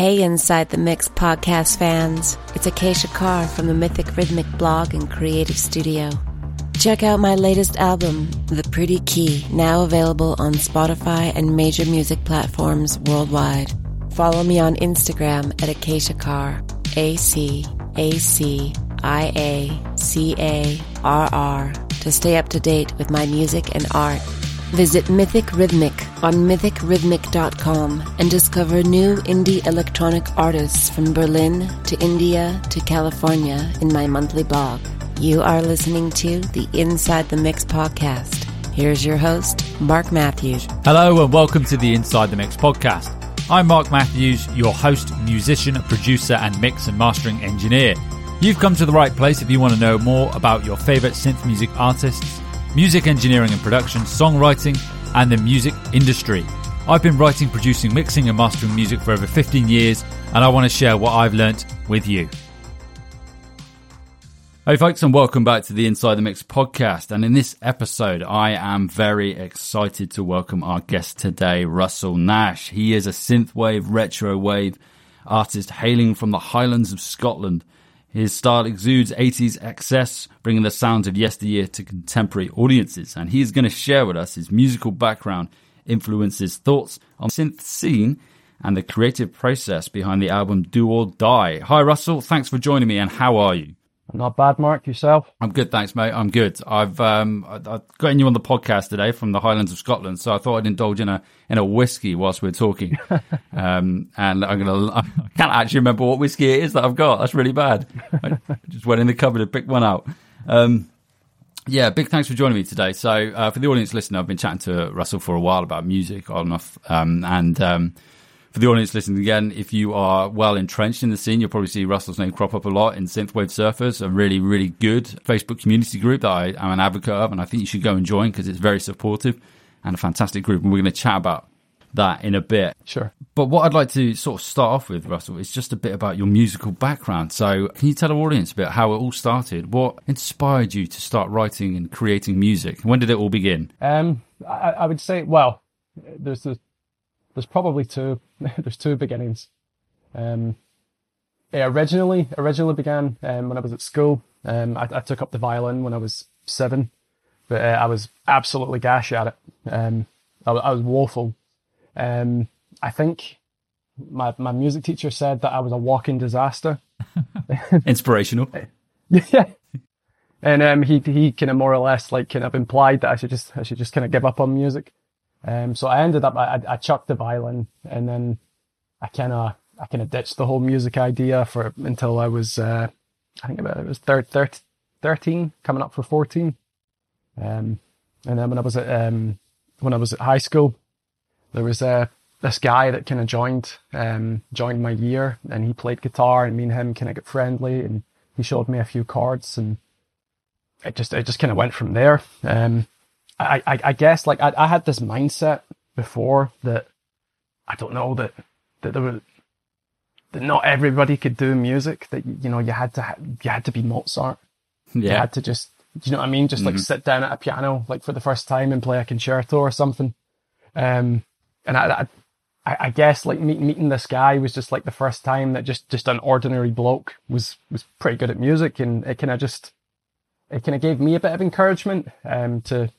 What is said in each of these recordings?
Hey, Inside the Mix podcast fans. It's Acacia Carr from the Mythic Rhythmic blog and creative studio. Check out my latest album, The Pretty Key, now available on Spotify and major music platforms worldwide. Follow me on Instagram at Acacia Carr, A C A C I A C A R R, to stay up to date with my music and art. Visit Mythic Rhythmic on mythicrhythmic.com and discover new indie electronic artists from Berlin to India to California in my monthly blog. You are listening to the Inside the Mix podcast. Here's your host, Mark Matthews. Hello and welcome to the Inside the Mix podcast. I'm Mark Matthews, your host, musician, producer, and mix and mastering engineer. You've come to the right place if you want to know more about your favorite synth music artists music engineering and production, songwriting, and the music industry. I've been writing, producing, mixing, and mastering music for over 15 years, and I want to share what I've learnt with you. Hey, folks, and welcome back to the Inside the Mix podcast. And in this episode, I am very excited to welcome our guest today, Russell Nash. He is a synthwave, retro wave artist hailing from the Highlands of Scotland. His style exudes 80s excess, bringing the sounds of yesteryear to contemporary audiences. And he's going to share with us his musical background, influences, thoughts on synth scene, and the creative process behind the album Do or Die. Hi, Russell. Thanks for joining me. And how are you? Not bad, Mark. Yourself? I'm good, thanks, mate. I'm good. I've um, I, have gotten you on the podcast today from the Highlands of Scotland, so I thought I'd indulge in a in a whiskey whilst we're talking. um, and I'm gonna I can't actually remember what whiskey it is that I've got. That's really bad. I just went in the cupboard and picked one out. Um, yeah, big thanks for joining me today. So, uh, for the audience listening, I've been chatting to Russell for a while about music on and off, um, and um, for the audience listening again, if you are well entrenched in the scene, you'll probably see Russell's name crop up a lot in Synthwave Surfers, a really, really good Facebook community group that I am an advocate of, and I think you should go and join because it's very supportive and a fantastic group. And we're going to chat about that in a bit. Sure. But what I'd like to sort of start off with, Russell, is just a bit about your musical background. So, can you tell our audience a bit how it all started? What inspired you to start writing and creating music? When did it all begin? Um, I, I would say, well, there's the there's probably two. there's two beginnings. Um, it originally originally began um, when I was at school. Um, I, I, took up the violin when I was seven, but uh, I was absolutely gash at it. Um, I, I, was woeful. Um, I think my my music teacher said that I was a walking disaster. Inspirational. yeah. And um, he he kind of more or less like kind of implied that I should just I should just kind of give up on music. Um, so I ended up, I, I chucked the violin and then I kind of, I kind of ditched the whole music idea for until I was, uh, I think about it was thir- thir- 13, coming up for 14. Um, and then when I was at, um, when I was at high school, there was, uh, this guy that kind of joined, um, joined my year and he played guitar and me and him kind of got friendly and he showed me a few chords and it just, it just kind of went from there. Um, I, I, I guess like I, I had this mindset before that I don't know that that there were that not everybody could do music. That you know you had to you had to be Mozart. Yeah. You had to just you know what I mean? Just like mm-hmm. sit down at a piano like for the first time and play a concerto or something. Um, and I, I, I guess like meet, meeting this guy was just like the first time that just just an ordinary bloke was was pretty good at music, and it kind of just it kind of gave me a bit of encouragement um to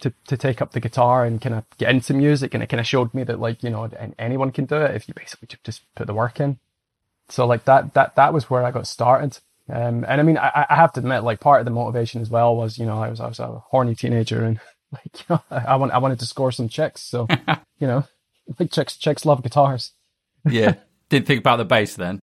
to, to take up the guitar and kind of get into music. And it kind of showed me that like, you know, anyone can do it if you basically just put the work in. So like that, that, that was where I got started. Um, and I mean, I, I have to admit, like part of the motivation as well was, you know, I was, I was a horny teenager and like, you know, I want, I wanted to score some chicks. So, you know, like chicks, chicks love guitars. yeah. Didn't think about the bass then.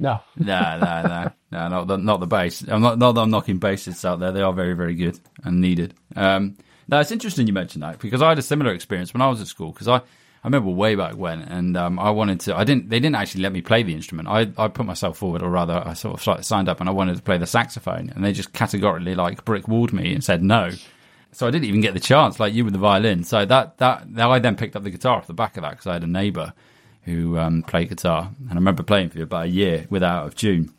No. no, no, no, no, not the, not the bass. I'm not, not that I'm knocking bassists out there. They are very, very good and needed. Um, now it's interesting you mentioned that because I had a similar experience when I was at school because I, I remember way back when and um, I wanted to I didn't they didn't actually let me play the instrument. I, I put myself forward or rather I sort of signed up and I wanted to play the saxophone and they just categorically like brick walled me and said no. So I didn't even get the chance like you with the violin. So that that I then picked up the guitar off the back of that because I had a neighbour who um, played guitar and I remember playing for about a year without of tune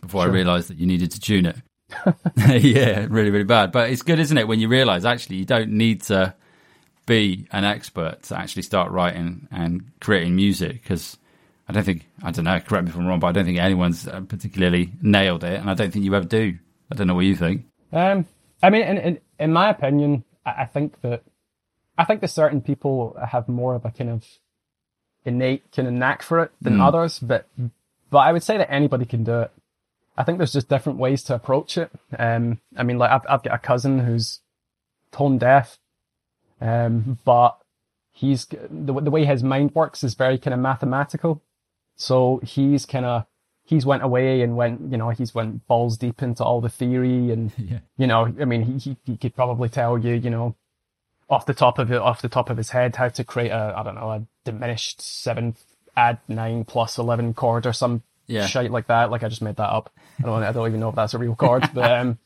before sure. I realised that you needed to tune it yeah, really, really bad. But it's good, isn't it, when you realise actually you don't need to be an expert to actually start writing and creating music because I don't think I don't know. Correct me if I'm wrong, but I don't think anyone's uh, particularly nailed it, and I don't think you ever do. I don't know what you think. Um, I mean, in, in, in my opinion, I, I think that I think that certain people have more of a kind of innate kind of knack for it than Mm. others, but but I would say that anybody can do it. I think there's just different ways to approach it. Um, I mean, like I've I've got a cousin who's tone deaf, um, but he's the the way his mind works is very kind of mathematical. So he's kind of he's went away and went you know he's went balls deep into all the theory and Yeah. you know I mean he he, he could probably tell you you know off the top of it off the top of his head how to create a I don't know a diminished seven add nine plus eleven chord or some Yeah. shite like that. Like I just made that up. I don't I don't even know if that's a real chord, but um,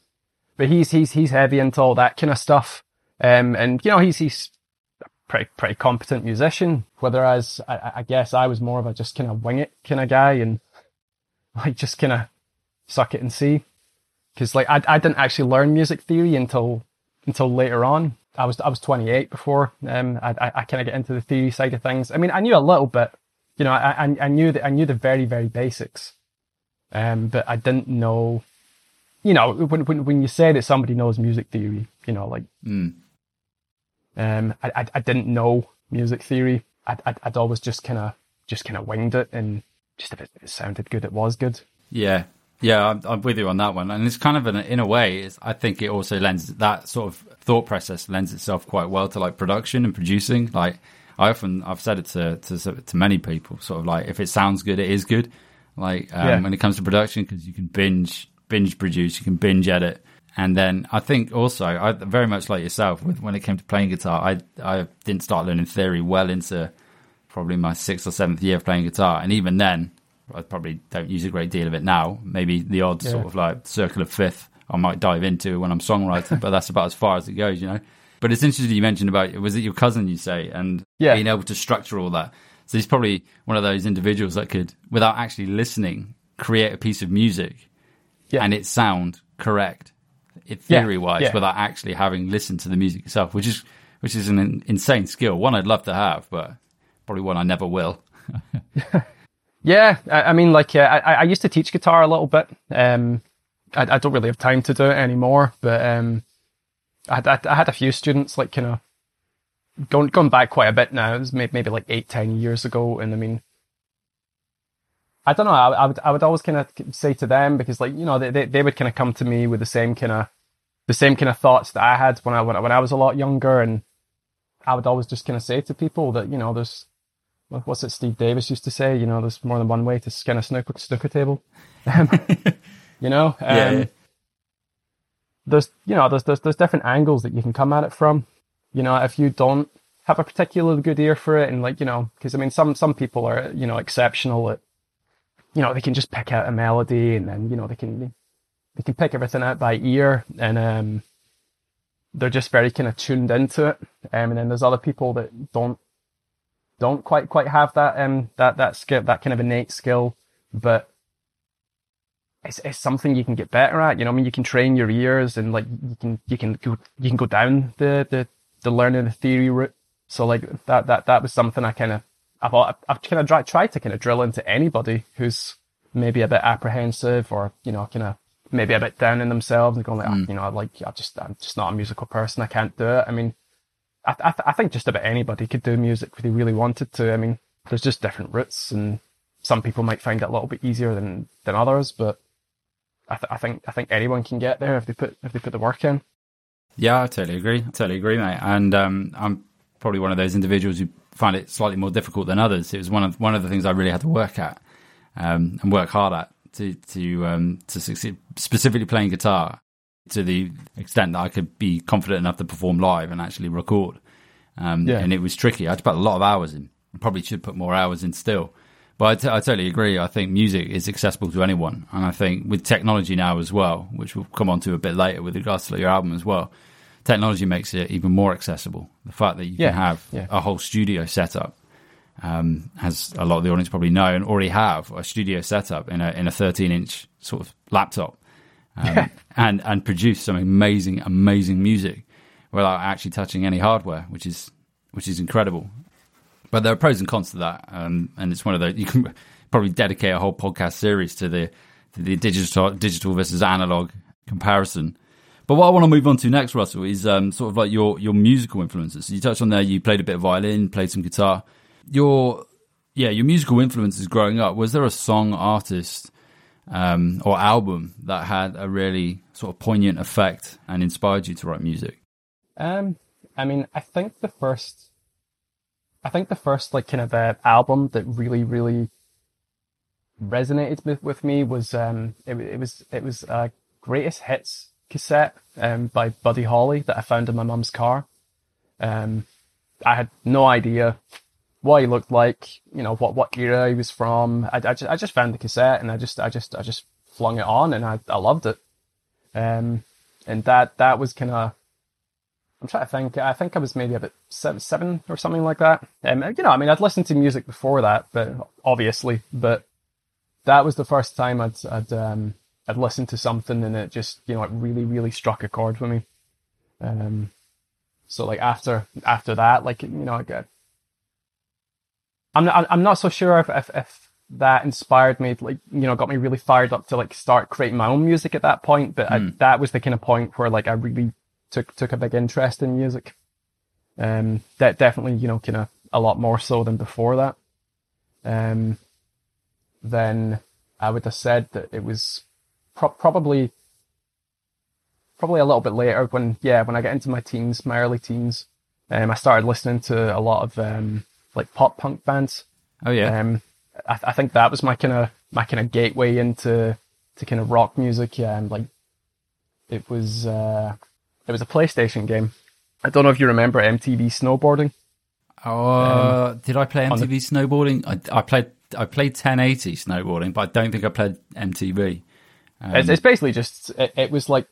but he's he's he's heavy into all that kind of stuff. Um, and you know he's he's a pretty pretty competent musician. Whereas I, I- I guess I was more of a just kind of wing it kind of guy and like just kind of suck it and see. Because like I I didn't actually learn music theory until until later on. I was I was 28 before um I I, I kind of get into the theory side of things. I mean I knew a little bit, you know I I, I knew that I knew the very very basics, um but I didn't know, you know when when when you say that somebody knows music theory, you know like Mm. um I I, I didn't know music theory. I'd I'd, I'd always just kind of just kind of winged it and just if it, it sounded good, it was good. Yeah, yeah, I'm, I'm with you on that one, and it's kind of an, in a way, it's, I think it also lends that sort of thought process lends itself quite well to like production and producing. Like I often I've said it to to to many people, sort of like if it sounds good, it is good. Like um, Yeah. when it comes to production, because you can binge binge produce, you can binge edit. And then I think also, I very much like yourself. With when it came to playing guitar, I I didn't start learning theory well into probably my sixth or seventh year of playing guitar, and even then, I probably don't use a great deal of it now. Maybe the odd Yeah. sort of like circle of fifth I might dive into when I'm songwriting, but that's about as far as it goes, you know. But it's interesting you mentioned about was it your cousin you say, and Yeah. being able to structure all that. So he's probably one of those individuals that could, without actually listening, create a piece of music Yeah. and it sound correct, theory wise, yeah. without actually having listened to the music itself, which is which is an insane skill. One I'd love to have, but probably one I never will. Yeah, I, I mean, like, uh, I, I used to teach guitar a little bit. Um, I, I don't really have time to do it anymore, but um, I, had- I, had a few students, like, kind of going going back quite a bit now. It was maybe, maybe like eight, ten years ago, and I mean, I don't know. I, I would I would always kind of say to them because, like, you know, they they, they would kind of come to me with the same kind of the same kind of thoughts that I had when I when I, when I was a lot younger, and I would always just kind of say to people that you know, there's what's it Steve Davis used to say? You know, there's more than one way to skin a snooker, snooker table. You know, um, Yeah, yeah. There's you know there's, there's there's different angles that you can come at it from. You know, if you don't have a particularly good ear for it, and like you know, because I mean, some some people are you know exceptional at, you know, they can just pick out a melody, and then you know they can they can pick everything out by ear, and um, they're just very kind of tuned into it. Um, and then there's other people that don't don't quite quite have that um that that skill that kind of innate skill, but it's it's something you can get better at. You know, I mean, you can train your ears and like you can you can go you can go down the the the learning the theory route. So like that that that was something I kind of I've I've kind of tried tried to kind of drill into anybody who's maybe a bit apprehensive or you know kind of maybe a bit down in themselves and going like "Ah, you know like I just I'm just not a musical person I can't do it. I mean, I I, th- I think just about anybody could do music if they really wanted to. I mean, there's just different routes and some people might find it a little bit easier than than others, but I, th- I think I think anyone can get there if they put if they put the work in. Yeah, I totally agree. I totally agree, mate. And um, I'm probably one of those individuals who find it slightly more difficult than others. It was one of one of the things I really had to work at um, and work hard at to to um, to succeed. Specifically, playing guitar to the extent that I could be confident enough to perform live and actually record. Um, Yeah. And it was tricky. I had to put a lot of hours in. I probably should put more hours in still. But I, t- I totally agree. I think music is accessible to anyone. And I think with technology now as well, which we'll come on to a bit later with regards to your album as well, technology makes it even more accessible. The fact that you Yeah, can have yeah. a whole studio setup, um, as a lot of the audience probably know and already have a studio setup in a in a 13 inch sort of laptop, um, and and produce some amazing amazing music without actually touching any hardware, which is which is incredible. But there are pros and cons to that, um, and it's one of those you can probably dedicate a whole podcast series to the to the digital digital versus analog comparison. But what I want to move on to next, Russell, is um, sort of like your your musical influences. So you touched on there. You played a bit of violin, played some guitar. Your yeah, your musical influences growing up. Was there a song, artist, um, or album that had a really sort of poignant effect and inspired you to write music? Um, I mean, I think the first, I think the first like kind of uh, album that really, really resonated with, with me was um, it, it was it was uh, greatest hits cassette um, by Buddy Holly that I found in my mum's car. Um, I had no idea what he looked like, you know, what, what era he was from. I, I, just, I just found the cassette and I just, I just, I just flung it on and I, I loved it. Um, and that, that was kind of, I'm trying to think, I think I was maybe about seven, seven or something like that. Um, you know, I mean, I'd listened to music before that, but obviously, but that was the first time I'd, I'd, um, I'd listened to something and it just, you know, it really, really struck a chord with me. Um, so like after, after that, like, you know, I get, I'm not, I'm not so sure if, if, if that inspired me, like, you know, got me really fired up to like start creating my own music at that point. But mm. I, hmm. that was the kind of point where like I really took, took a big interest in music. Um, that definitely, you know, kind of a lot more so than before that. Um, then I would have said that it was pro- probably probably a little bit later when yeah when I get into my teens, my early teens, um, I started listening to a lot of um, like pop punk bands. Oh yeah. Um, I, I think that was my kind of my kind of gateway into to kind of rock music. Yeah, and like it was uh, it was a PlayStation game. I don't know if you remember MTV Snowboarding. Oh, um, did I play MTV the... Snowboarding? I, I played I played 1080 snowboarding, but I don't think I played MTV. Um, it's, it's, basically just it, it, was like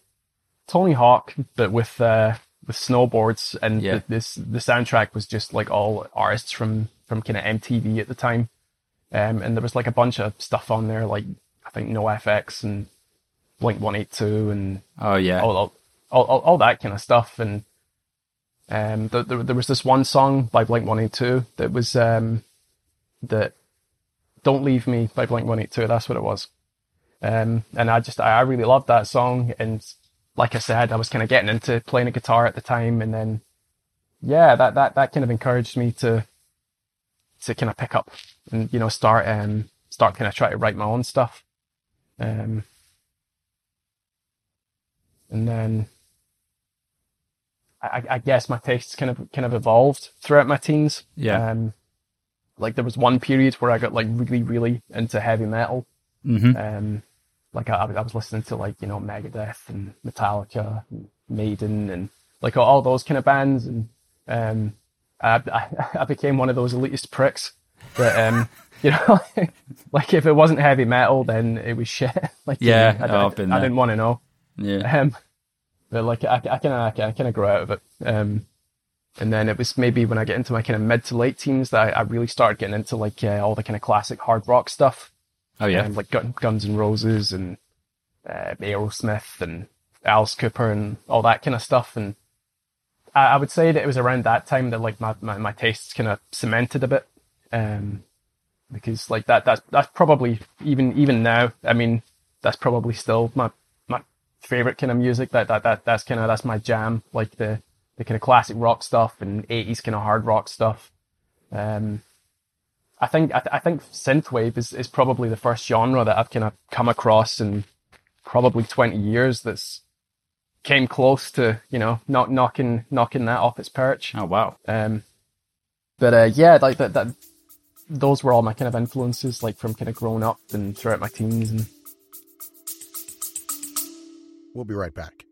Tony Hawk, but with uh, with snowboards, and yeah. the, this the soundtrack was just like all artists from from kind of MTV at the time, um, and there was like a bunch of stuff on there, like I think NOFX and Blink One Eight Two, and oh yeah, all all, all, all that kind of stuff, and um, the, the, there was this one song by Blink One Eight Two that was um, that "Don't Leave Me" by Blink One Eight Two. That's what it was. Um, and I just, I really loved that song. And like I said, I was kind of getting into playing a guitar at the time. And then, yeah, that, that, that kind of encouraged me to, to kind of pick up and, you know, start, um, start kind of try to write my own stuff. Um, and then I, I, guess my tastes kind of, kind of evolved throughout my teens. Yeah. Um, like there was one period where I got like really, really into heavy metal. Mm-hmm. Um, like I, I was listening to like you know Megadeth and Metallica, and Maiden, and like all, those kind of bands, and um, I, I, I became one of those elitist pricks that um, you know, like if it wasn't heavy metal, then it was shit. like yeah, I, I, I, I didn't want to know. Yeah. Um, but like I, I kind of I kind of grew out of it. Um, and then it was maybe when I get into my kind of mid to late teens that I, I really started getting into like uh, all the kind of classic hard rock stuff. Oh yeah, um, like Guns and Roses and uh, Aerosmith and Alice Cooper and all that kind of stuff. And I, I, would say that it was around that time that like my my, my tastes kind of cemented a bit. Um, because like that that's that's probably even even now. I mean, that's probably still my favorite kind of music. That that that that's kind of that's my jam. Like the the kind of classic rock stuff and 80s kind of hard rock stuff. Um, I think I, th- I think synthwave is, is probably the first genre that I've kind of come across in probably 20 years that's came close to you know not knocking knocking that off its perch. Oh wow. Um, but uh, yeah, like that, that those were all my kind of influences, like from kind of growing up and throughout my teens. And we'll be right back.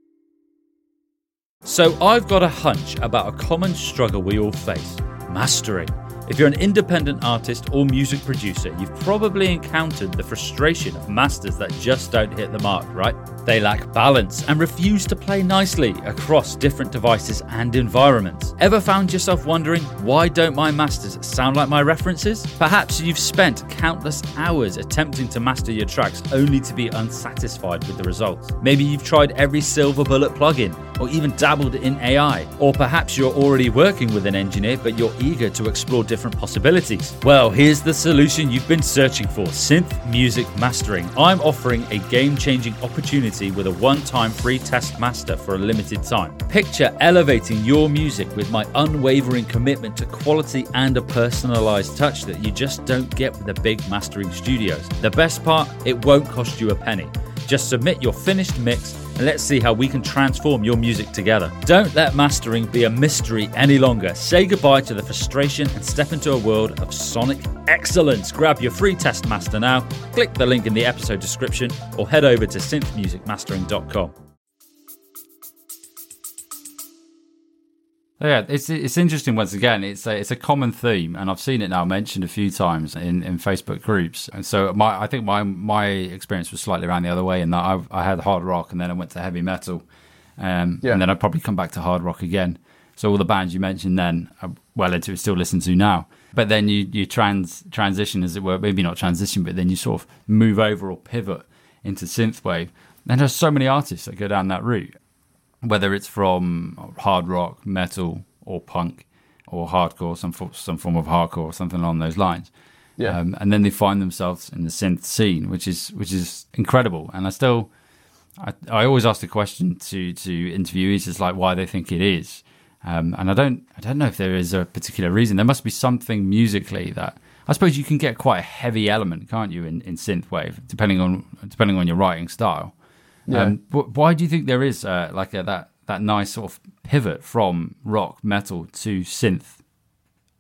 So I've got a hunch about a common struggle we all face: mastering. If you're an independent artist or music producer, you've probably encountered the frustration of masters that just don't hit the mark, right? They lack balance and refuse to play nicely across different devices and environments. Ever found yourself wondering why don't my masters sound like my references? Perhaps you've spent countless hours attempting to master your tracks only to be unsatisfied with the results. Maybe you've tried every silver bullet plugin or even dabbled in AI. Or perhaps you're already working with an engineer but you're eager to explore different possibilities. Well, here's the solution you've been searching for synth music mastering. I'm offering a game changing opportunity with a one time free test master for a limited time. Picture elevating your music with my unwavering commitment to quality and a personalized touch that you just don't get with the big mastering studios. The best part, it won't cost you a penny. Just submit your finished mix and let's see how we can transform your music together. Don't let mastering be a mystery any longer. Say goodbye to the frustration and step into a world of sonic excellence. Grab your free test master now, click the link in the episode description, or head over to synthmusicmastering.com. Yeah, it's it's interesting. Once again, it's a it's a common theme, and I've seen it now mentioned a few times in, in Facebook groups. And so my I think my my experience was slightly around the other way in that I I had hard rock, and then I went to heavy metal, um, Yeah. and then I'd probably come back to hard rock again. So all the bands you mentioned then, I'm well into still listen to now. But then you you trans transition, as it were, maybe not transition, but then you sort of move over or pivot into synthwave. And there's so many artists that go down that route whether it's from hard rock, metal, or punk, or hardcore, some some form of hardcore, or something along those lines. Yeah. Um, and then they find themselves in the synth scene, which is which is incredible. And I still, I, I always ask the question to to interviewees is like why they think it is. Um, and I don't I don't know if there is a particular reason. There must be something musically that I suppose you can get quite a heavy element, can't you, in, in synthwave, depending on depending on your writing style. Yeah. Um, wh- why do you think there is uh, like a, that that nice sort of pivot from rock metal to synth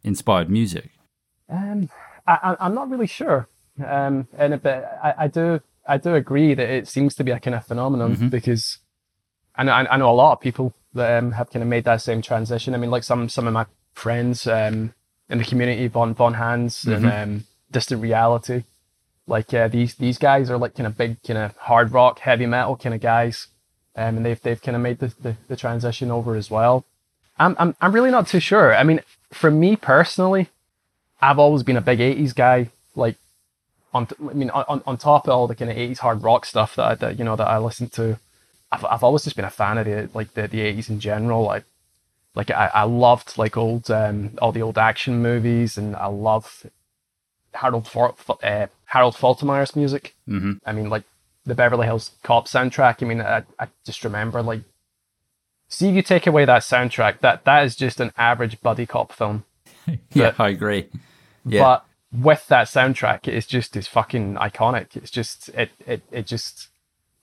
inspired music? Um, I, I'm not really sure. Um, and a bit, I, I do, I do agree that it seems to be a kind of phenomenon because I know, I know a lot of people that um, have kind of made that same transition. I mean, like some, some of my friends um, in the community, Von Von Hands and um, Distant Reality, like uh, these these guys are like kind of big, kind of hard rock, heavy metal kind of guys, um, and they've they've kind of made the, the, the transition over as well. I'm, I'm I'm really not too sure. I mean, for me personally, I've always been a big '80s guy. Like, on I mean, on, on top of all the kind of '80s hard rock stuff that, I, that you know that I listen to, I've I've always just been a fan of the like the, the '80s in general. Like, like I, I loved like old um all the old action movies, and I love Harold Ford, uh, Harold Faltermeyer's music. Mm-hmm. I mean, like the Beverly Hills Cop soundtrack. I mean, I, I just remember like, see if you take away that soundtrack, that that is just an average buddy cop film. Yeah, I agree. Yeah, But with that soundtrack, it's just is fucking iconic. It's just it it it just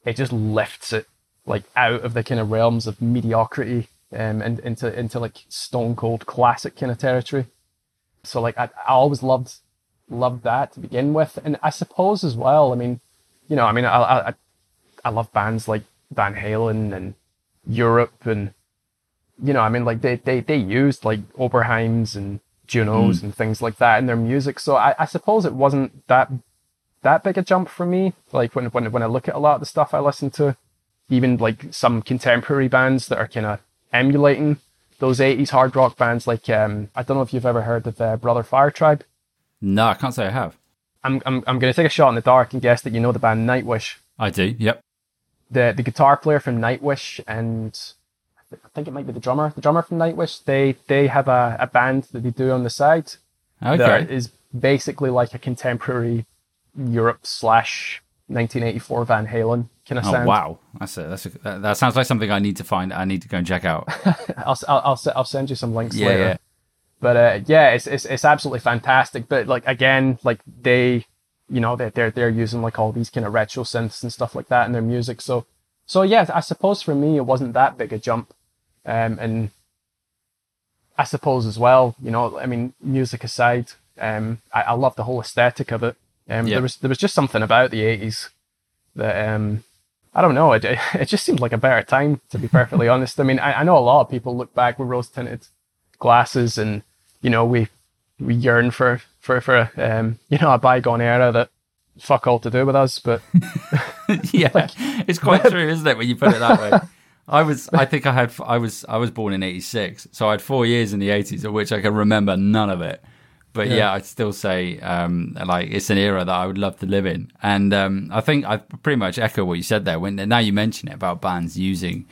it just lifts it like out of the kind of realms of mediocrity um and into into like stone cold classic kind of territory. So like I, I always loved loved that to begin with, and I suppose as well. I mean, you know, I mean, I I I love bands like Van Halen and Europe and you know, I mean, like they they they used like Oberheims and Junos and things like that in their music. So I, I suppose it wasn't that that big a jump for me. Like when when when I look at a lot of the stuff I listen to, even like some contemporary bands that are kind of emulating those '80s hard rock bands. Like um, I don't know if you've ever heard of uh, Brother Firetribe. No, I can't say I have. I'm I'm I'm gonna take a shot in the dark and guess that you know the band Nightwish. I do. Yep. the the guitar player from Nightwish and I think it might be the drummer. The drummer from Nightwish. They they have a, a band that they do on the side Okay. that is basically like a contemporary Europe slash 1984 Van Halen kind of Oh sound. wow, that's a, that's a, that, that sounds like something I need to find. I need to go and check out. I'll, I'll I'll I'll send you some links Yeah, later. yeah. But uh, yeah, it's, it's it's absolutely fantastic. But like again, like they, you know, they're they're they're using like all these kind of retro synths and stuff like that in their music. So so yeah, I suppose for me it wasn't that big a jump. Um, and I suppose as well, you know, I mean, music aside, um, I, I love the whole aesthetic of it. Um, Yeah. there was there was just something about the '80s that um, I don't know. It it just seemed like a better time, to be perfectly honest. I mean, I, I know a lot of people look back with rose tinted glasses, and you know, we we yearn for for for um, you know a bygone era that fuck all to do with us. But yeah, it's quite true, isn't it? When you put it that way. I was, I think I had, I was, I was born in '86, so I had four years in the '80s, of which I can remember none of it. But yeah, Yeah. I'd still say, um, like, it's an era that I would love to live in, and um, I think I pretty much echo what you said there. When now you mention it about bands using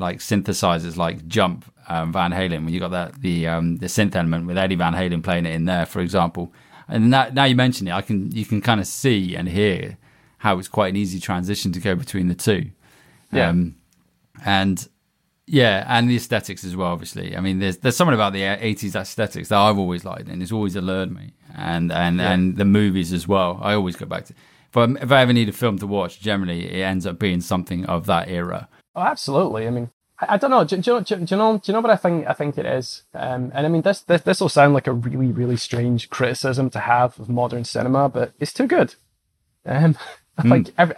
like synthesizers, like Jump, um, Van Halen, when you got that the um, the synth element with Eddie Van Halen playing it in there, for example. And now, now you mention it, I can you can kind of see and hear how it's quite an easy transition to go between the two. Yeah. Um, and yeah, and the aesthetics as well. Obviously, I mean, there's there's something about the '80s aesthetics that I've always liked, and it's always alerted me. And and and the movies as well. I always go back to. If I, if I ever need a film to watch, generally it ends up being something of that era. Oh, absolutely. I mean, I, I don't know. Do, do, you know- do, you- do you know? Do you know what I think? I think it is. Um, and I mean, this this this will sound like a really really strange criticism to have of modern cinema, but it's too good. Um, like every,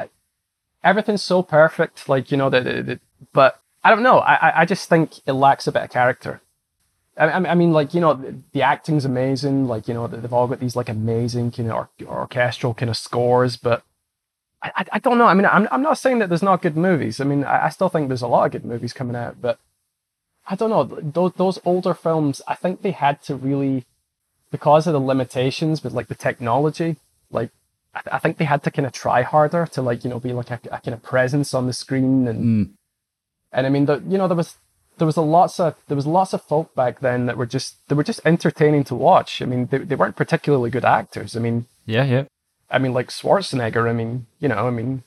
everything's so perfect. Like you know that, but I don't know. I I- just think it lacks a bit of character. I, I I mean, like you know, the, the acting's amazing. Like you know, they've all got these like amazing kind of or, orchestral kind of scores, but I, I- don't know. I mean, I'm I'm not saying that there's not good movies. I mean, I, I still think there's a lot of good movies coming out, but I don't know. Those those older films, I think they had to really, because of the limitations with like the technology, like I, I think they had to kind of try harder to like you know be like a, a kind of presence on the screen and hmm. and I mean the you know there was there was a lots of there was lots of folk back then that were just they were just entertaining to watch. I mean, they they weren't particularly good actors. I mean, Yeah, yeah. I mean, like Schwarzenegger. I mean, you know, I mean,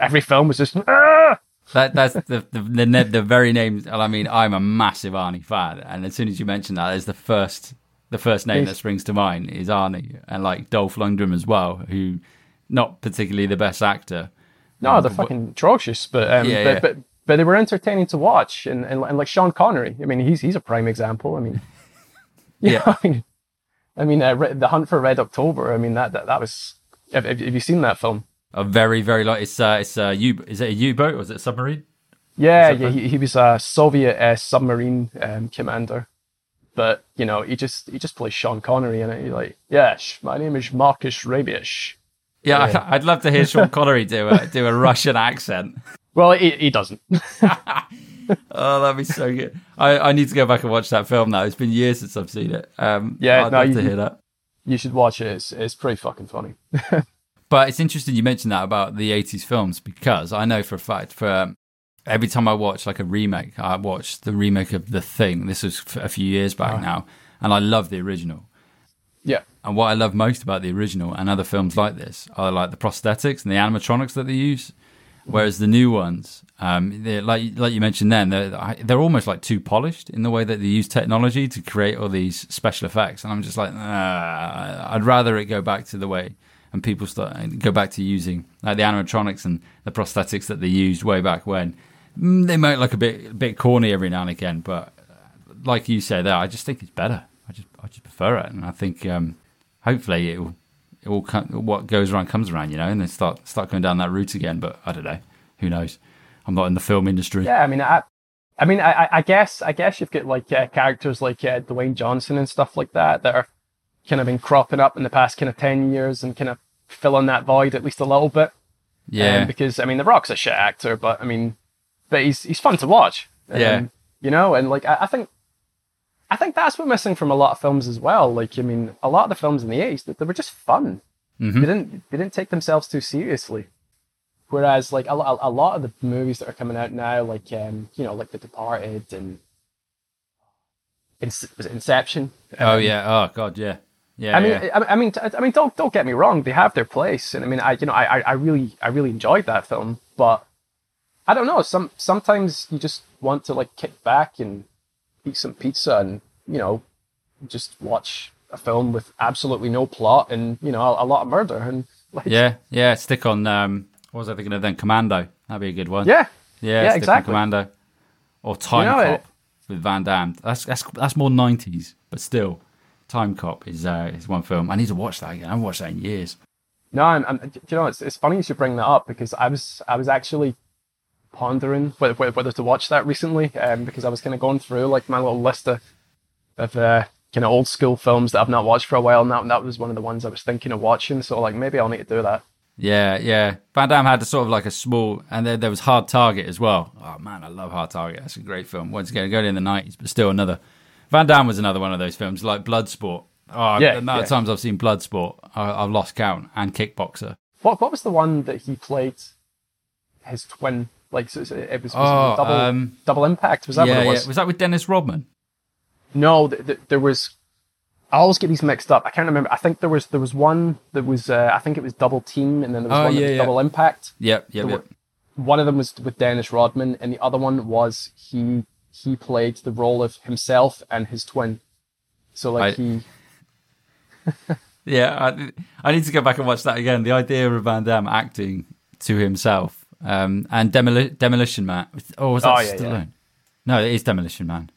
every film was just. "Ah!" That that's the the the, the very name. I mean, I'm a massive Arnie fan, and as soon as you mention that, is the first the first name that springs to mind is Arnie, and like Dolph Lundgren as well, who not particularly the best actor. No, they're fucking atrocious, but um, Yeah, but, yeah. but but they were entertaining to watch, and, and and like Sean Connery. I mean, he's he's a prime example. I mean, yeah, I mean, I mean, uh, the Hunt for Red October. I mean, that that, that was. Have, have you seen that film? A very very like it's uh it's a U is it a U boat or is it a submarine? Yeah, yeah, he, he was a Soviet uh, submarine um, commander, but you know, he just he just plays Sean Connery in it. He's like, yes, my name is Marcus Ramius. Yeah, I, I'd love to hear Sean Connery do a do a Russian accent. Well, he, he doesn't. Oh, that'd be so good. I, I need to go back and watch that film now. It's been years since I've seen it. Um, Yeah, I'd no, love you- to hear that. You should watch it. It's it's pretty fucking funny. But it's interesting you mentioned that about the 80s films because I know for a fact for um, every time I watch like a remake, I watch the remake of The Thing. This was a few years back now, and I love the original. Yeah, And what I love most about the original and other films like this are like the prosthetics and the animatronics that they use. Whereas the new ones, um, like like you mentioned, then they're they're almost like too polished in the way that they use technology to create all these special effects. And I'm just like, "Ah, I'd rather it go back to the way and people start go back to using like the animatronics and the prosthetics that they used way back when. Mm, They might look a bit a bit corny every now and again, but like you said there, I just think it's better. I just I just prefer it, and I think um, hopefully it will it will come, what goes around comes around, you know, and they start start going down that route again. But I don't know, who knows? I'm not in the film industry. yeah. I mean, I, I mean, I, I- guess, I guess you've got like uh, characters like uh, Dwayne Johnson and stuff like that that are kind of been cropping up in the past kind of ten years and kind of filling that void at least a little bit. yeah, Um, because I mean, The Rock's a shit actor, but I mean, but he's he's fun to watch. Um, Yeah. you know, and like I, I think, I think that's what missing from a lot of films as well. Like, I mean, a lot of the films in the eighties, they, they were just fun. Mm-hmm. They didn't they didn't take themselves too seriously. Whereas, like a, a lot of the movies that are coming out now, like um, you know, like The Departed and was it Inception. oh Um, yeah, oh god, yeah, yeah. I mean, yeah. I, I mean, I mean, don't don't get me wrong. They have their place, and I mean, I you know, I, I- I really, I really enjoyed that film. But I don't know. Some sometimes you just want to like kick back and eat some pizza, and you know, just watch a film with absolutely no plot and you know a, a lot of murder and like yeah, yeah. Stick on. Um, what was I thinking of then? Commando. That'd be a good one. yeah, yeah, yeah, exactly. Commando or Time You know, Cop it- with Van Damme. That's that's that's more '90s, but still, Timecop is uh, is one film. I need to watch that again. I haven't watched that in years. No, I'm, I'm, do you know, it's, it's funny you should bring that up because I was I was actually pondering whether, whether to watch that recently um, because I was kind of going through like my little list of, of uh, kind of old school films that I've not watched for a while, and that that was one of the ones I was thinking of watching. So like maybe I'll need to do that. Yeah, yeah. Van Damme had a sort of like a small, and there, there was Hard Target as well. Oh man, I love Hard Target. That's a great film. Once again, going in the nineties, but still another. Van Damme was another one of those films, like Bloodsport. Oh, Yeah, the amount yeah. of times I've seen Bloodsport, I, I've lost count. And Kickboxer. What what was the one that he played his twin? Like so, it was, Oh, double um, double impact. Was that yeah, what it yeah. was? Was that with Dennis Rodman? No, th- th- there was. I always get these mixed up. I can't remember. I think there was there was one that was uh, I think it was double team, and then there was Oh, one that was yeah. double impact. Yep, yep, yep. were- One of them was with Dennis Rodman, and the other one was he he played the role of himself and his twin. So like I- he Yeah, I, I need to go back and watch that again. The idea of Van Damme acting to himself um, and Demoli- Demolition Man. Oh, was that Oh, yeah, Stallone? yeah. No, it is Demolition Man.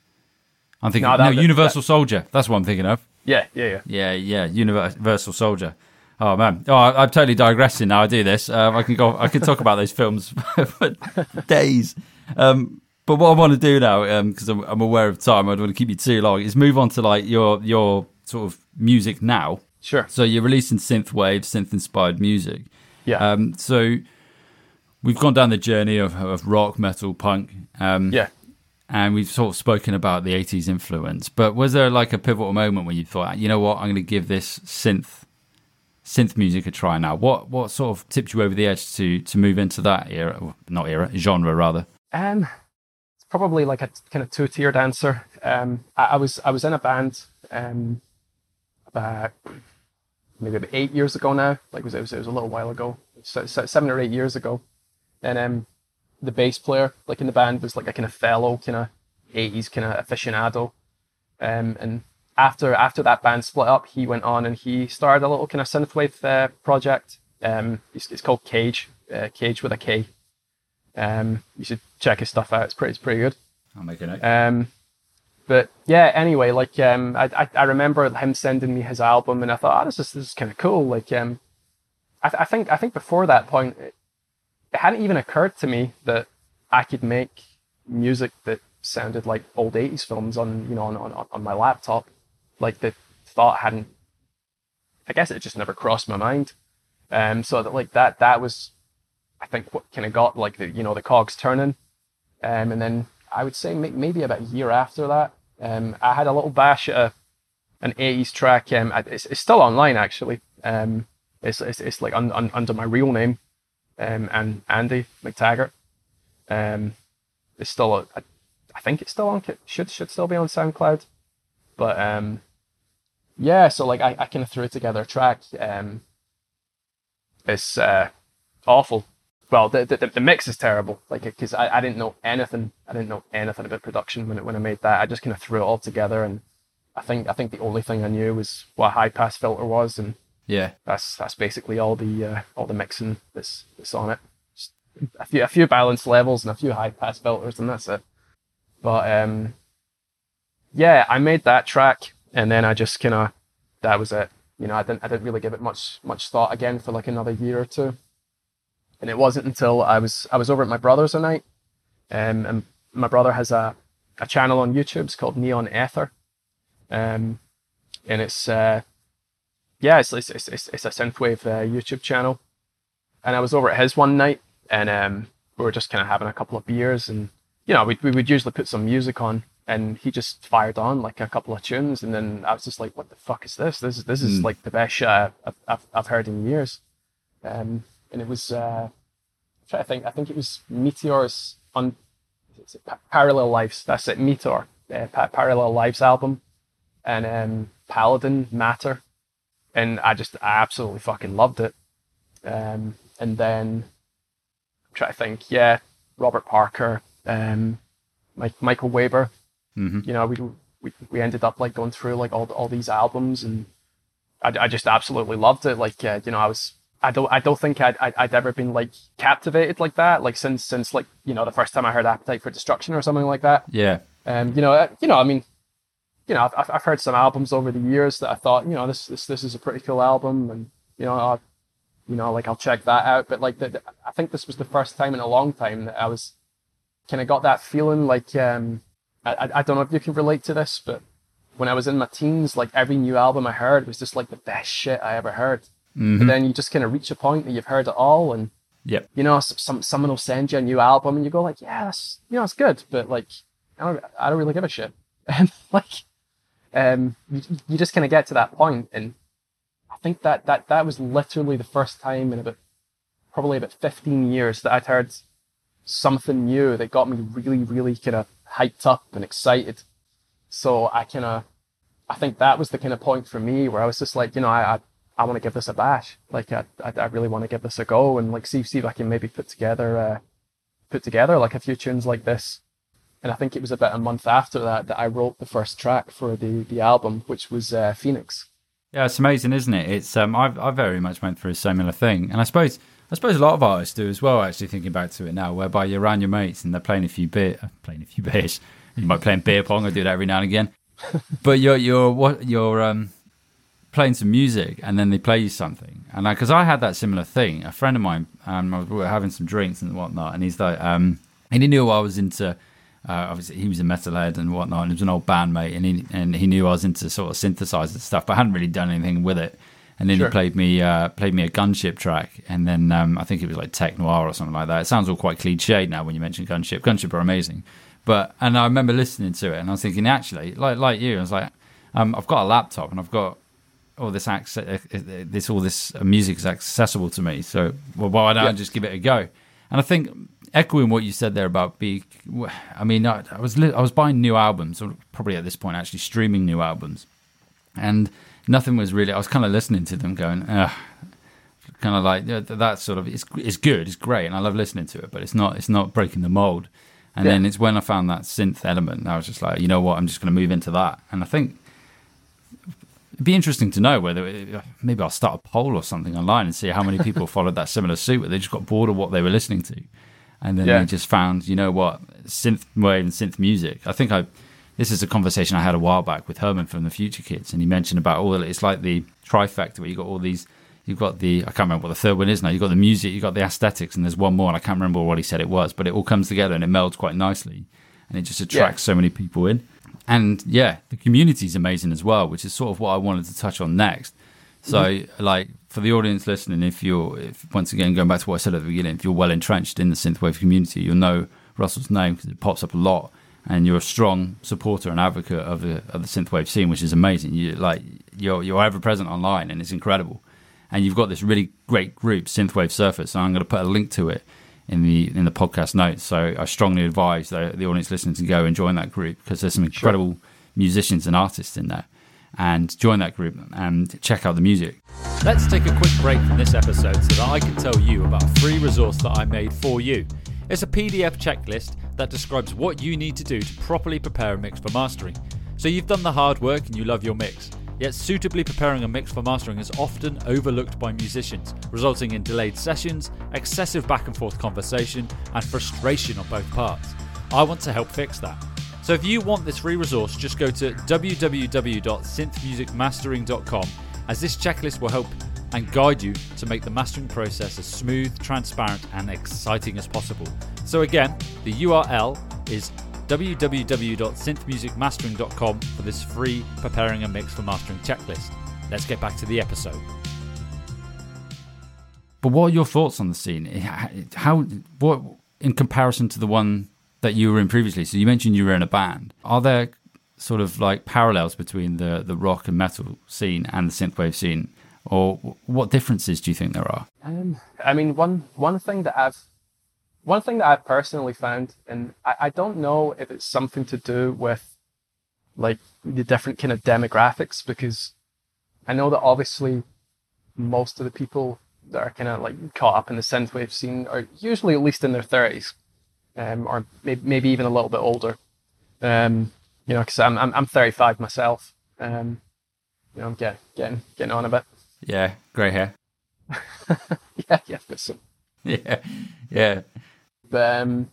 I'm thinking No, no, that- that- Universal Soldier. That's what I'm thinking of. Yeah yeah yeah. Yeah, yeah, Universal Soldier. Oh man, oh, I, I'm totally digressing now. I do this. Um, I can go. I can talk about those films for days. Um, but what I want to do now, because I'm, I'm aware of time, I don't want to keep you too long, is move on to like your your sort of music now. Sure. So you're releasing synthwave, synth-inspired music. Yeah. Um, so we've gone down the journey of, of rock, metal, punk. Um, yeah. And we've sort of spoken about the 80s influence but was there like a pivotal moment where you thought you know what i'm going to give this synth synth music a try now what what sort of tipped you over the edge to to move into that era not era genre rather Um, it's probably like a kind of two tiered answer. Um, I, I was I was in a band um about maybe about eight years ago now. Like it was it was, it was a little while ago, so, so seven or eight years ago. And um, the bass player like in the band was like a kind of fellow kind of eighties kind of aficionado. Um, and after after that band split up, he went on and he started a little kind of synthwave uh, project. Um, it's, it's called Cage, uh, Cage with a K. Um, you should check his stuff out. It's pretty, it's pretty good. i'll make a note Um, but yeah, anyway, like um, I, I, I remember him sending me his album, and I thought, oh, this is this is kind of cool. Like um, I, th- I think I think before that point, it, hadn't even occurred to me that I could make music that sounded like old '80s films on you know on on, on my laptop. Like the thought hadn't. I guess it just never crossed my mind. Um, so that like that that was, I think what kind of got like the you know the cogs turning. Um, and then I would say may- maybe about a year after that, um, I had a little bash at a, an 80s track. Um, it's, it's still online actually. Um, it's, it's, it's like un, un, under my real name, um, and Andy McTaggart. Um, it's still, a, I, I think it's still on, should should still be on SoundCloud. But um, yeah, so like I, I kind of threw together a track. Um, it's uh, awful well, the, the the mix is terrible. Like, because I, I didn't know anything. I didn't know anything about production when it, when I made that. I just kind of threw it all together, and I think I think the only thing I knew was what a high pass filter was, and yeah that's that's basically all the uh, all the mixing that's that's on it. Just a few a few balanced levels and a few high pass filters, and that's it. But um, yeah, I made that track, and then I just kind of that was it. You know, I didn't I didn't really give it much much thought again for like another year or two. And it wasn't until I was I was over at my brother's a night, um, and my brother has a a channel on YouTube. It's called Neon Ether, um, and it's uh, yeah, it's it's it's, it's a synthwave uh, YouTube channel. And I was over at his one night, and um, we were just kind of having a couple of beers, and you know, we we would usually put some music on, and he just fired on like a couple of tunes, and then I was just like, "What the fuck is this? This is this is Mm. like the best I've, I've I've heard in years." Um, and it was uh, I'm trying to think. I think it was Meteor's on is it Pa- Parallel Lives. That's it, Meteor, uh, Pa- Parallel Lives album, and um, Paladin Matter, and I just I absolutely fucking loved it. Um, and then I'm trying to think, yeah, Robert Parker, um, Mike, Michael Weber. hmm You know, we we we ended up like going through like all all these albums, and I, I just absolutely loved it. Like, uh, you know, I was I don't I don't think I'd, I'd I'd ever been like captivated like that, like since since like you know the first time I heard Appetite for Destruction or something like that. yeah Um, you know, uh, you know, I mean, you know, I've- I've, heard some albums over the years that I thought, you know, this this this is a pretty cool album, and you know, I, you know, like I'll check that out. But like, the, the- I think this was the first time in a long time that I was kind of got that feeling like, um, I, I don't know if you can relate to this, but when I was in my teens, like every new album I heard was just like the best shit I ever heard. Mm-hmm. But then you just kind of reach a point that you've heard it all, and Yep. you know, some someone will send you a new album, and you go like, yeah, that's you know, it's good, but like, I don't, I don't really give a shit. And like, um, you, you just kind of get to that point, and I think that that that was literally the first time in about probably about fifteen years that I'd heard something new that got me really, really kind of hyped up and excited. So I kind of, I think that was the kind of point for me where I was just like, you know, I, I, I want to give this a bash. Like, I, I, I really want to give this a go and like see, see if I can maybe put together, uh, put together like a few tunes like this. And I think it was about a month after that that I wrote the first track for the, the album, which was uh, Phoenix. Yeah, it's amazing, isn't it? It's um, I've I very much went through a similar thing, and I suppose I suppose a lot of artists do as well. Actually, thinking back to it now, whereby you're around your mates and they're playing a few beer, uh, playing a few beers. You might play beer pong. I do that every now and again. but you're you're what you're um, playing some music, and then they play you something, and because I had that similar thing. A friend of mine, um, I was, we were having some drinks and whatnot, and he's like, um, and he knew I was into. Uh, obviously, he was a metalhead and whatnot, and he was an old bandmate, and he and he knew I was into sort of synthesizer stuff, but I hadn't really done anything with it. And then Sure. he played me uh, played me a gunship track, and then um, I think it was like tech noir or something like that. It sounds all quite cliched now when you mention gunship. Gunship are amazing, but and I remember listening to it, and I was thinking actually, like like you, I was like, um, I've got a laptop and I've got all this access, this all this music is accessible to me. So well, why don't I just give it a go? And I think echoing what you said there about be, I mean, I, I was li- I was buying new albums, or probably at this point actually streaming new albums, and nothing was really. I was kind of listening to them, going, Ugh. kind of like yeah, th- that sort of. It's it's good, it's great, and I love listening to it, but it's not it's not breaking the mold. And Yeah. then it's when I found that synth element, and I was just like, you know what, I'm just going to move into that. And I think it'd be interesting to know whether it, maybe I'll start a poll or something online and see how many people followed that similar suit where they just got bored of what they were listening to, and then Yeah. they just found, you know what, synth wave and synth music. I think I. This is a conversation I had a while back with Herman from the Future Kids, and he mentioned about all. It's like the trifecta where you got all these. You've got the I can't remember what the third one is now. You've got the music, you've got the aesthetics, and there's one more, and I can't remember what he said it was, but it all comes together and it melds quite nicely, and it just attracts so many people in. And yeah, the community is amazing as well, which is sort of what I wanted to touch on next. So, mm-hmm. like for the audience listening, if you're if, once again going back to what I said at the beginning, if you're well entrenched in the synthwave community, you'll know Russell's name because it pops up a lot, and you're a strong supporter and advocate of the of the synthwave scene, which is amazing. You like you're you're ever present online, and it's incredible. And you've got this really great group, Synthwave Surface, and I'm going to put a link to it in the in the podcast notes. So I strongly advise the, the audience listening to go and join that group because there's some incredible musicians and artists in there. And join that group and check out the music. Let's take a quick break from this episode so that I can tell you about a free resource that I made for you. It's a PDF checklist that describes what you need to do to properly prepare a mix for mastering. So you've done the hard work and you love your mix. Yet suitably preparing a mix for mastering is often overlooked by musicians, resulting in delayed sessions, excessive back and forth conversation, and frustration on both parts. I want to help fix that. So if you want this free resource, just go to www.synthmusicmastering.com as this checklist will help and guide you to make the mastering process as smooth, transparent, and exciting as possible. So again, the URL is www.synthmusicmastering.com for this free preparing a mix for mastering checklist. Let's get back to the episode. But what are your thoughts on the scene? How what in comparison to the one that you were in previously? So you mentioned you were in a band. Are there sort of like parallels between the the rock and metal scene and the synthwave scene, or what differences do you think there are? Um, I mean, one one thing that I've one thing that I've personally found, and I, I don't know if it's something to do with like the different kind of demographics, because I know that obviously most of the people that are kind of like caught up in the synthwave scene are usually at least in their thirties, um, or maybe, maybe even a little bit older. Um, you know, because I'm, I'm I'm 35 myself. Um, you know, I'm getting getting getting on a bit. Yeah, grey hair. Yeah, yeah, I've got some. Yeah, yeah, But um,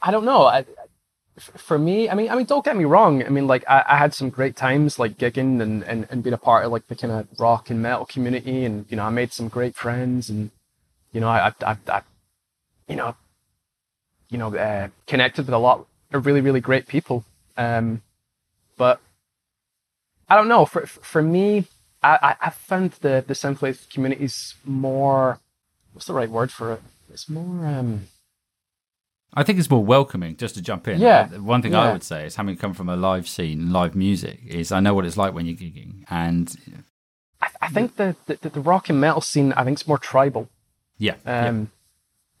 I don't know. I, for me, I mean, I mean, don't get me wrong. I mean, like, I, I had some great times, like gigging and, and, and being a part of like the kind of rock and metal community, and you know, I made some great friends, and you know, I, I, I, I you know, you know, uh, connected with a lot of really, really great people. Um, but I don't know. For for me, I I, found the the synthwave communities more. What's the right word for it? It's more. um I think it's more welcoming. Just to jump in, Yeah. Uh, One thing I would say is having come from a live scene, live music, is I know what it's like when you're gigging, and I, I think the, the the rock and metal scene I think is more tribal. yeah, yeah.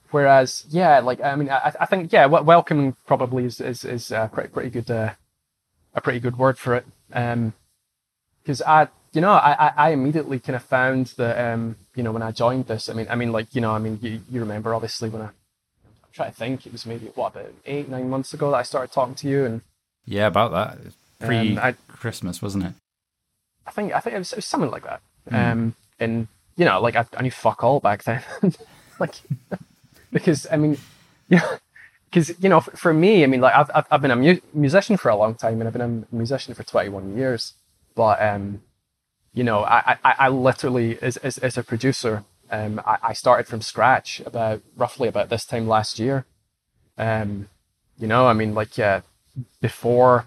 Um, Whereas, yeah, like I mean, I, I think yeah, welcoming probably is is is a pretty pretty good uh, a pretty good word for it. Um, because I, you know, I, I I immediately kind of found that um, you know, when I joined this, I mean, I mean, like you know, I mean, you, you remember obviously when I, I'm trying to think, it was maybe what about eight nine months ago that I started talking to you, and yeah, about that pre Um, Christmas, wasn't it? I think I think it was, it was something like that. Mm. Um, and you know, like I, I knew fuck all back then, like because I mean, yeah, because you know, for, for me, I mean, like I've I've, I've been a mu- musician for a long time, and I've been a musician for twenty one years. But um, you know, I I, I literally as, as as a producer, um, I, I started from scratch about roughly about this time last year. Um, you know, I mean, like uh, before,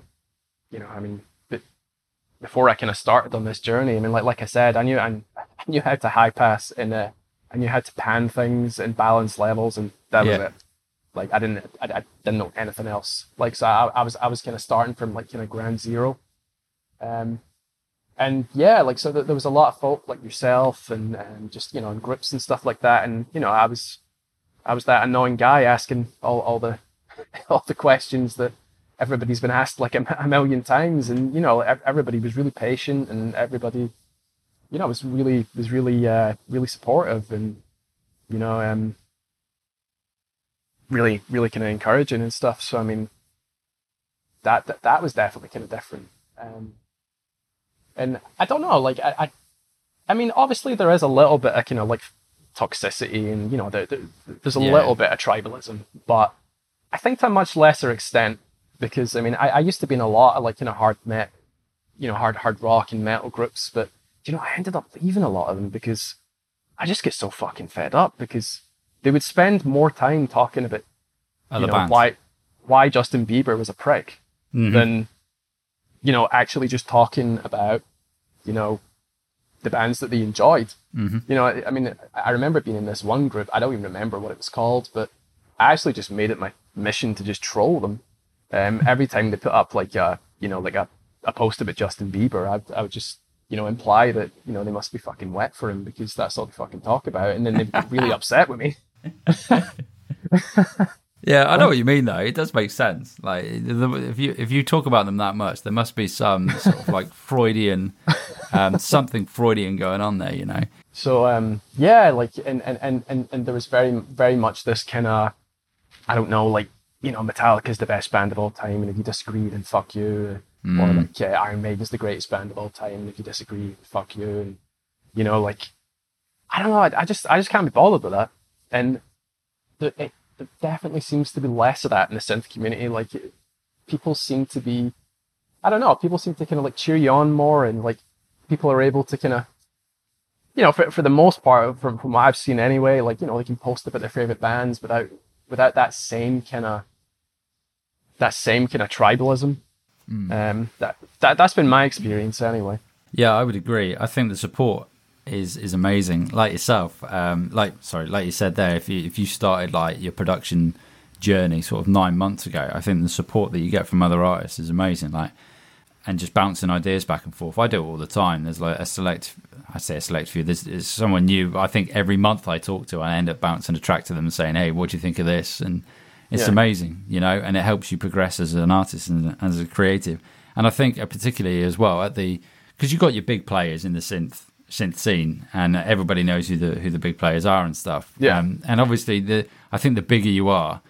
you know, I mean, before I kind of started on this journey, I mean, like like I said, I knew I, knew how to high pass in uh, I you had to pan things and balance levels, and that was it. Like I didn't I, I didn't know anything else. Like so, I, I was I was kind of starting from like kind of ground zero. Um, and yeah, like so, th- there was a lot of folk like yourself and, and just you know in groups and stuff like that, and you know I was I was that annoying guy asking all, all the all the questions that everybody's been asked like a million times, and you know everybody was really patient and everybody, you know, it was really was really uh, really supportive and you know um really really kind of encouraging and stuff. So I mean that that, that was definitely kind of different. Um, and I don't know, like I, I I mean obviously there is a little bit of kind of like toxicity and you know there, there, there's a Yeah. little bit of tribalism, but I think to a much lesser extent because I mean I, I used to be in a lot of like kind of hard met, you know hard hard rock and metal groups, but you know I ended up leaving a lot of them because I just get so fucking fed up because they would spend more time talking about you know why why Justin Bieber was a prick Mhm. than you know actually just talking about you know the bands that they enjoyed. Mhm. You know, I, I mean, I I remember being in this one group. I don't even remember what it was called, but I actually just made it my mission to just troll them. Um, every time they put up like a you know like a, a post about Justin Bieber, I, I would just you know imply that you know they must be fucking wet for him because that's all they fucking talk about, and then they'd be really upset with me. Yeah, I know what you mean though. It does make sense. Like if you if you talk about them that much, there must be some sort of like Freudian, um, something Freudian going on there. You know. So um, yeah, like and, and, and, and, and there was very very much this kind of I don't know, like you know, Metallica's the best band of all time, and if you disagree, then fuck you. Or hmm. like yeah, Iron Maiden's the greatest band of all time, if you disagree, fuck you. And you know, like I don't know, I, I just I just can't be bothered with that. And the, it, there definitely seems to be less of that in the synth community. Like it, people seem to be, I don't know, people seem to kind of like cheer you on more, and like people are able to kind of you know, for, for the most part, from, from what I've seen anyway, like, you know, they can post about their favorite bands without, without that same kind of, that same kind of tribalism. Um, that, that, that's been my experience anyway. Yeah, I would agree. I think the support is is amazing. Like yourself, um, like sorry, like you said there, if you if you started like your production journey sort of nine months ago, I think the support that you get from other artists is amazing. Like and just bouncing ideas back and forth. I do it all the time. There's like a select, I say a select few. There's, there's someone new. I think every month I talk to, I end up bouncing a track to them and saying, "Hey, what do you think of this?" And it's Yeah. amazing, you know, and it helps you progress as an artist and as a creative. And I think uh, particularly as well at the because you've got your big players in the synth synth scene, and everybody knows who the who the big players are and stuff. Yeah. Um, and obviously, the I think the bigger you are,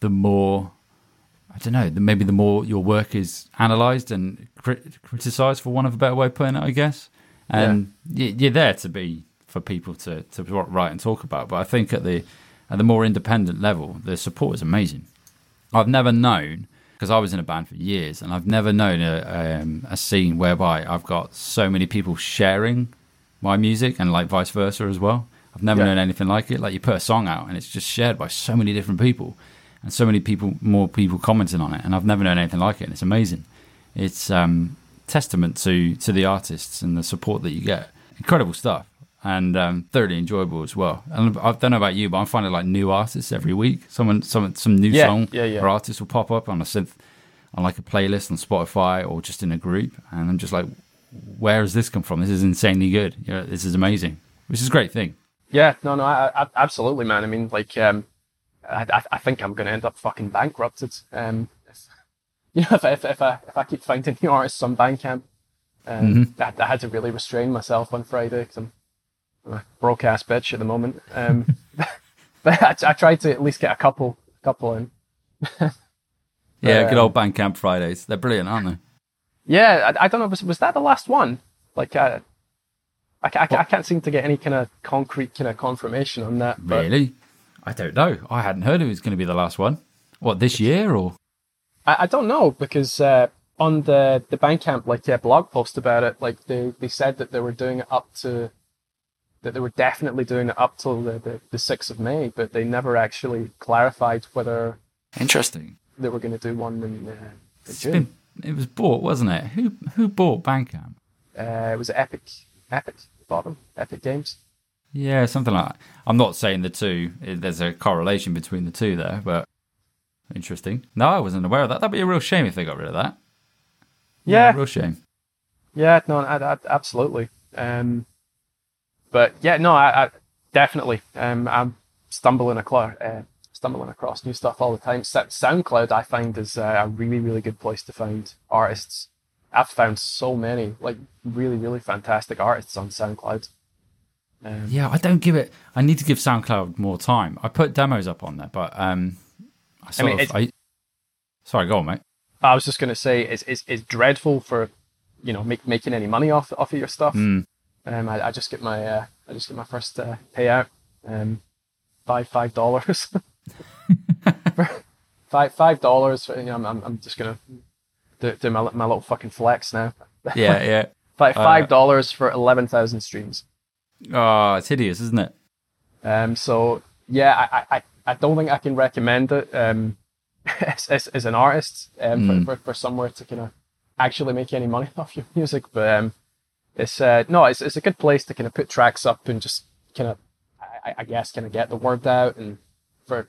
the more I don't know, maybe the more your work is analysed and crit- criticised, for one of a better way of putting it, I guess. And y you're there to be for people to to write and talk about. But I think at the at the more independent level, the support is amazing. I've never known because I was in a band for years, and I've never known a, um, a scene whereby I've got so many people sharing my music and like vice versa as well. I've never Yeah. known anything like it. Like you put a song out and it's just shared by so many different people, and so many people, more people commenting on it, and I've never known anything like it. And it's amazing. It's um, testament to to the artists and the support that you get. Incredible stuff. And um, thoroughly enjoyable as well. And I don't know about you, but I'm finding like new artists every week. Someone, some, some new Yeah, song yeah, yeah. or artist will pop up on a synth, on like a playlist on Spotify or just in a group, and I'm just like, where has this come from? This is insanely good. You know, this is amazing, which is a great thing. Yeah, no, no, I, I, absolutely, man. I mean, like, um, I, I, I think I'm going to end up fucking bankrupted. Um, if, you know, if, I- if, if I if I keep finding new artists on Bandcamp, um, I, I had to really restrain myself on Friday because I'm, A ass bitch at the moment. Um, but I, I tried to at least get a couple, couple in. Yeah, good Um, old Bandcamp Fridays. They're brilliant, aren't they? Yeah, I, I don't know. Was, was that the last one? Like, uh, I, ca- I, I can't seem to get any kind of concrete kind of confirmation on that. But Really? I don't know. I hadn't heard it was going to be the last one. What this year or? I, I don't know because uh, on the the Bandcamp like yeah, blog post about it, like they, they said that they were doing it up to that they were definitely doing it up till the the, the sixth of May, but they never actually clarified whether Interesting. they were going to do one in, uh, in It's June. been, it was bought, wasn't it? Who who bought Bandcamp? Uh, it was Epic, Epic bottom, Epic Games. Yeah, something like that. I'm not saying the two. eh, There's a correlation between the two there, but interesting. No, I wasn't aware of that. That'd be a real shame if they got rid of that. Yeah, real shame. Yeah, no, I, I, absolutely. Um, but yeah, no, I, I definitely. Um, I'm stumbling across uh, stumbling across new stuff all the time. SoundCloud, I find, is uh, a really, really good place to find artists. I've found so many like really, really fantastic artists on SoundCloud. Um, Yeah, I don't give it. I need to give SoundCloud more time. I put demos up on there, but um, I sort mean, of. I, sorry, go on, mate. I was just going to say, it's, it's, it's dreadful for you know make, making any money off off of your stuff. Mm. Um, I, I just get my uh, I just get my first uh, payout, um, five five dollars. five five dollars. You know, I'm, I'm I'm just gonna do, do my my little fucking flex now. Yeah, yeah. Five Uh, five dollars for eleven thousand streams. Oh, it's hideous, isn't it? Um, so yeah, I, I, I- I don't think I can recommend it um, as, as, as an artist um, Mm. for, for, for somewhere to kind of actually make any money off your music. But um, it's uh, no, it's it's a good place to kind of put tracks up and just kind of, I, I guess, kind of get the word out and for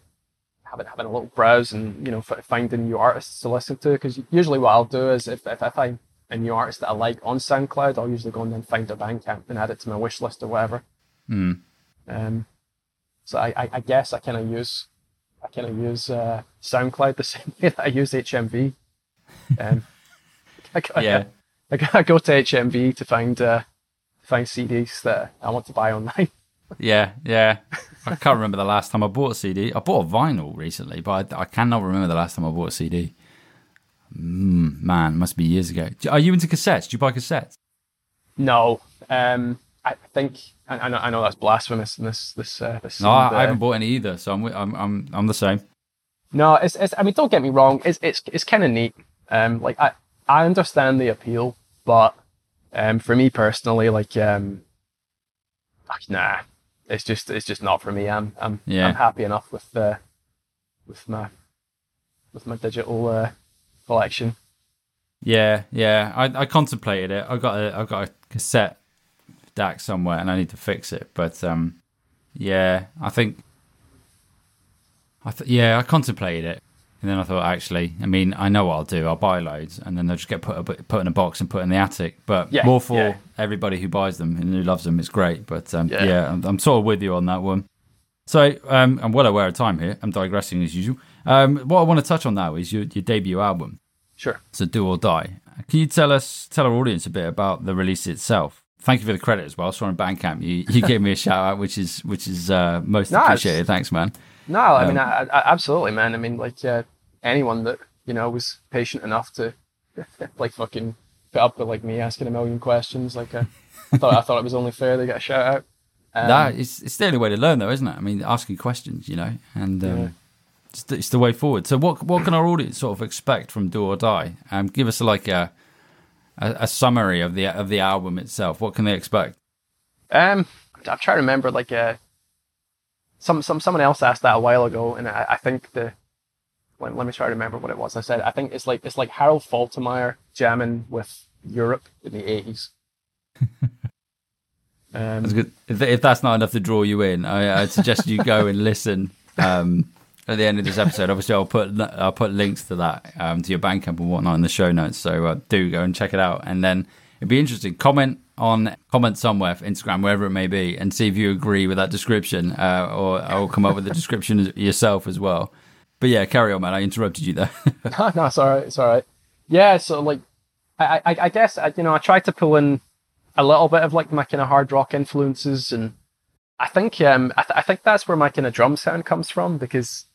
having having a little browse and you know finding new artists to listen to. Because usually what I'll do is if if I find a new artist that I like on SoundCloud, I'll usually go and then find their Bandcamp and add it to my wish list or whatever. Mm. Um, so I, I, I guess I kind of use I kind of use uh, SoundCloud the same way that I use HMV. Um, I, Yeah. I, go- to HMV to find uh, to find CDs that I want to buy online. Yeah, yeah. I can't remember the last time I bought a CD. I bought a vinyl recently, but I, I cannot remember the last time I bought a CD. Mm, man, must be years ago. Are you into cassettes? Do you buy cassettes? No, um, I think I, I know I know that's blasphemous in this this uh, this. No, I, I haven't bought any either, so I'm I'm I'm, I'm the same. No, it's, it's I mean, don't get me wrong. It's it's it's kind of neat. Um, like I I understand the appeal, but um, for me personally, like um, ah, nah, it's just it's just not for me. I'm I'm Yeah. I'm happy enough with uh, with my with my digital uh, collection. Yeah, yeah. I, I contemplated it. I got a I got a cassette DAC somewhere, and I need to fix it. But um, yeah, I think I th- yeah I contemplated it, and then I thought actually, I mean, I know what I'll do. I'll buy loads, and then they'll just get put a, put in a box and put in the attic. But Yeah, more for yeah. everybody who buys them and who loves them. It's great. But um, Yeah. yeah, I'm, I'm sort of with you on that one. So um, I'm well aware of time here. I'm digressing as usual. Um, what I want to touch on now is your, your debut album. Sure. So do or die. Can you tell us, tell our audience a bit about the release itself? Thank you for the credit as well. So on Bandcamp, you, you gave me a shout out, which is which is uh, most it's- appreciated. Thanks, man. No, I Um, mean, I, I, absolutely, man. I mean, like uh, anyone that you know was patient enough to like fucking put up with like me asking a million questions. Like, uh, I thought I thought it was only fair they get a shout out. Um, that it's it's the only way to learn, though, isn't it? I mean, asking questions, you know, and um, Yeah. it's, the, it's the way forward. So what what can our audience sort of expect from Do or Die? Um, give us like a, a a summary of the of the album itself. What can they expect? Um, I'm trying to remember. Like, uh, some some someone else asked that a while ago, and I, I think the let, let me try to remember what it was. I said I think it's like it's like Harold Faltermeyer jamming with Europe in the eighties. um, That's good. If, if that's not enough to draw you in, I, I'd suggest you go and listen. Um, at the end of this episode, obviously, I'll put I'll put links to that um, to your Bandcamp and whatnot in the show notes. So uh, do go and check it out, and then it'd be interesting. Comment on comment somewhere, Instagram, wherever it may be, and see if you agree with that description, uh, or I'll come up with the description yourself as well. But yeah, carry on, man. I interrupted you there. no, it's all right. It's all right. Yeah, so like, I, I, I guess you know, I tried to pull in a little bit of like my kind of hard rock influences, and I think um, I, th- I think that's where my kind of drum sound comes from because,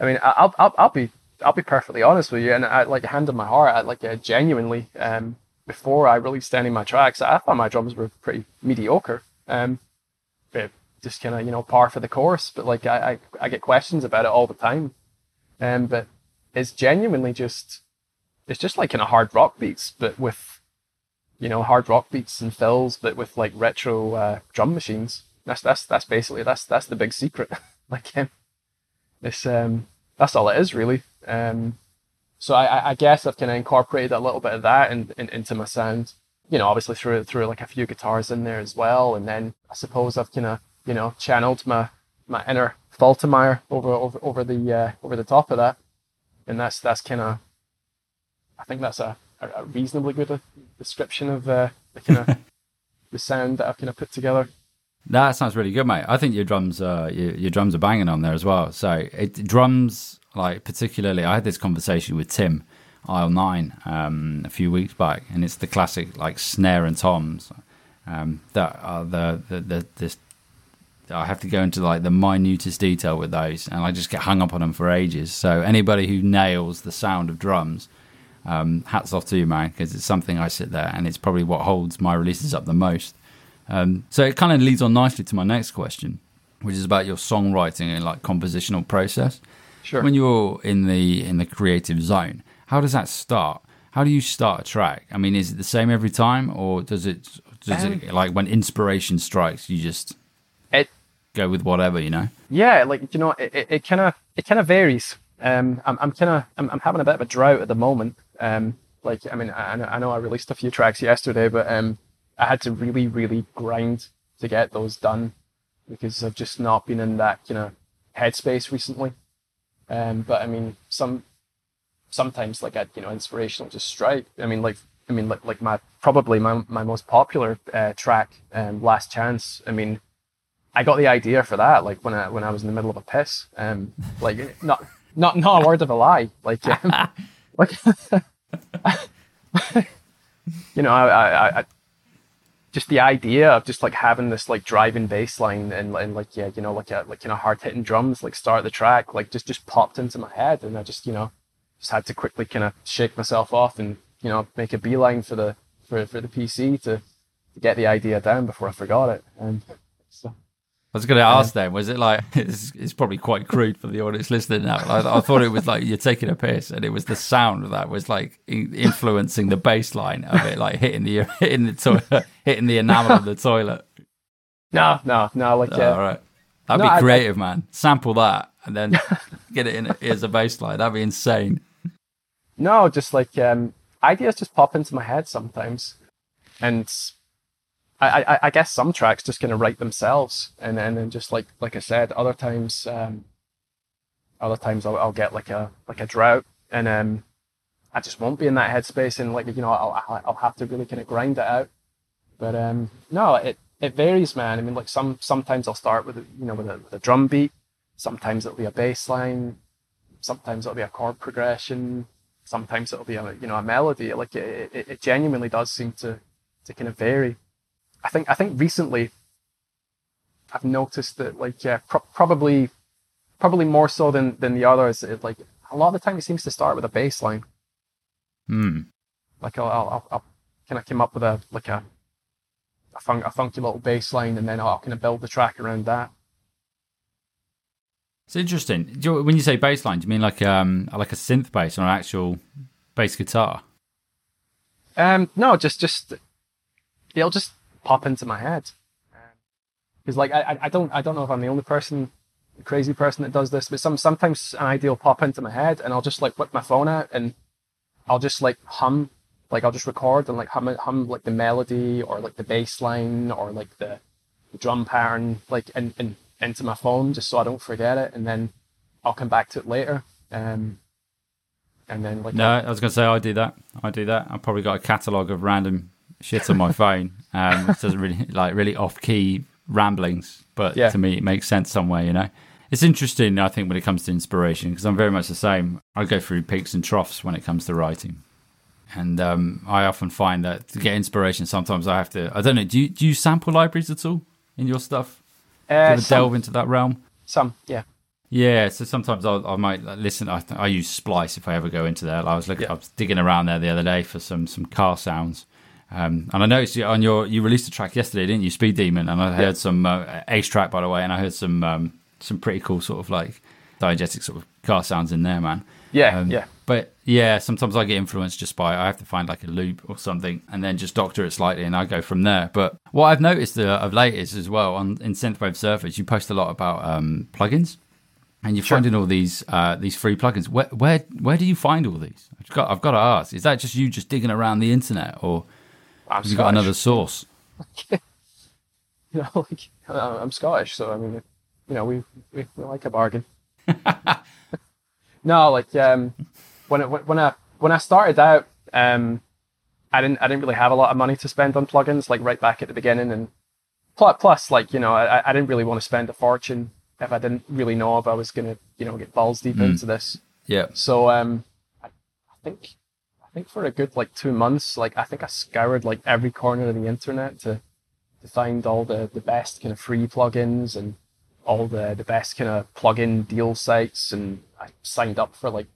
I mean, I'll, I'll, I'll be, I'll be perfectly honest with you, and I like hand on my heart, I like uh, genuinely, um, before I released any of my tracks, I thought my drums were pretty mediocre. Um, just kind of you know par for the course, but like I, I, I get questions about it all the time, um, but it's genuinely just it's just like kind of hard rock beats, but with you know hard rock beats and fills, but with like retro uh, drum machines. That's that's that's basically that's that's the big secret. like um, it's um that's all it is really. Um, so I, I guess I've kind of incorporated a little bit of that in, in, into my sound. You know, obviously through through like a few guitars in there as well, and then I suppose I've kind of you know channeled my my inner Faltermeyer over over over the uh, over the top of that, and that's that's kind of I think that's a, a reasonably good description of uh, the kind of the sound that I've kind of put together. That sounds really good, mate. I think your drums, uh, your, your drums are banging on there as well. So it, drums, like particularly, I had this conversation with Tim Aisle Nine um, a few weeks back, and it's the classic like snare and toms um, that are the the, the this. I have to go into like the minutest detail with those, and I just get hung up on them for ages. So anybody who nails the sound of drums, um, hats off to you, man, because it's something I sit there, and it's probably what holds my releases up the most. Um, so it kind of leads on nicely to my next question, which is about your songwriting and like compositional process. Sure. When you're in the in the creative zone, how does that start? How do you start a track? I mean, is it the same every time, or does it does um, it like when inspiration strikes, you just it go with whatever, you know? Yeah, like you know, it kind of it kind of varies. Um, I'm I'm kind of I'm, I'm having a bit of a drought at the moment. Um, like I mean, I, I know I released a few tracks yesterday, but um, I had to really, really grind to get those done because I've just not been in that you know headspace recently. Um, but I mean, some sometimes like a you know inspirational just strike. I mean, like I mean, like like my probably my my most popular uh, track, um, "Last Chance." I mean, I got the idea for that like when I when I was in the middle of a piss. Um, like not not not a word of a lie. Like um, like you know, I, I, I just the idea of just like having this like driving bass line and, and like yeah you know like a like you know hard hitting drums like start the track like just just popped into my head and I just you know just had to quickly kind of shake myself off and you know make a beeline for the for for the PC to, to get the idea down before I forgot it. And I was going to ask them, was it like, it's, it's, probably quite crude for the audience listening now. I, I, thought it was like you're taking a piss and it was the sound of that was like influencing the bass line of it, like hitting the, hitting the toilet, hitting the enamel of the toilet. No, no, no, like, oh, all right. That'd no, be creative, I, I, man. Sample that and then get it in as a bass line. That'd be insane. No, just like, um, ideas just pop into my head sometimes. And I, I, I guess some tracks just kind of write themselves, and then and just like like I said, other times, um, other times I'll, I'll get like a like a drought, and um, I just won't be in that headspace, and like you know I'll I'll have to really kind of grind it out. But um, no, it it varies, man. I mean, like some sometimes I'll start with you know with a, with a drum beat, sometimes it'll be a bass line, sometimes it'll be a chord progression, sometimes it'll be a you know a melody. Like it, it, it genuinely does seem to to kind of vary. I think I think recently I've noticed that like yeah pro- probably probably more so than than the others. It, like a lot of the time it seems to start with a bass line. Hmm. Like I'll, I'll, I'll kind of come up with a like a a, fun, a funky little bass line and then I'll kind of build the track around that. It's interesting. You, when you say bass line, do you mean like um like a synth bass or an actual bass guitar? Um, no, just just it'll just pop into my head. Because like I, I don't I don't know if I'm the only person crazy person that does this, but some sometimes an idea will pop into my head and I'll just like whip my phone out and I'll just like hum like I'll just record and like hum, hum like the melody or like the bass line or like the, the drum pattern like in, in, into my phone just so I don't forget it, and then I'll come back to it later. Um, and then like No, I was going to say I do that. I do that. I've probably got a catalogue of random shit on my phone. Um, it doesn't really like really off key ramblings, but Yeah. to me it makes sense somewhere. You know, it's interesting. I think when it comes to inspiration, because I'm very much the same. I go through peaks and troughs when it comes to writing, and um, I often find that to get inspiration, sometimes I have to. I don't know. Do you do you sample libraries at all in your stuff? You uh, ever delve into that realm? some, yeah, Yeah, so sometimes I'll, I might listen. I, I use Splice if I ever go into there. I was looking, Yeah. I was digging around there the other day for some some car sounds, um, and I noticed you, on your you released a track yesterday, didn't you, Speed Demon? And I heard some uh, Ace track by the way, and I heard some um, some pretty cool sort of like diegetic sort of car sounds in there, man. yeah, Um, yeah. But yeah, sometimes I get influenced just by I have to find like a loop or something and then just doctor it slightly and I go from there. But what I've noticed uh, of late is as well on in Synthwave Surface, you post a lot about um, plugins and you're finding all these uh, these free plugins. Where where where do you find all these? I've got I've got to ask. Is that just you just digging around the internet or I'm you got another source? you know, like I'm Scottish, so I mean, you know, we we, we like a bargain. no, like um, when it, when I when I started out, um, I didn't I didn't really have a lot of money to spend on plugins, like right back at the beginning, and plus, plus like you know, I, I didn't really want to spend a fortune if I didn't really know if I was gonna you know get balls deep into this. Yeah. So um, I, I think think for a good like two months, like I think I scoured like every corner of the internet to to find all the the best kind of free plugins and all the the best kind of plugin deal sites, and I signed up for like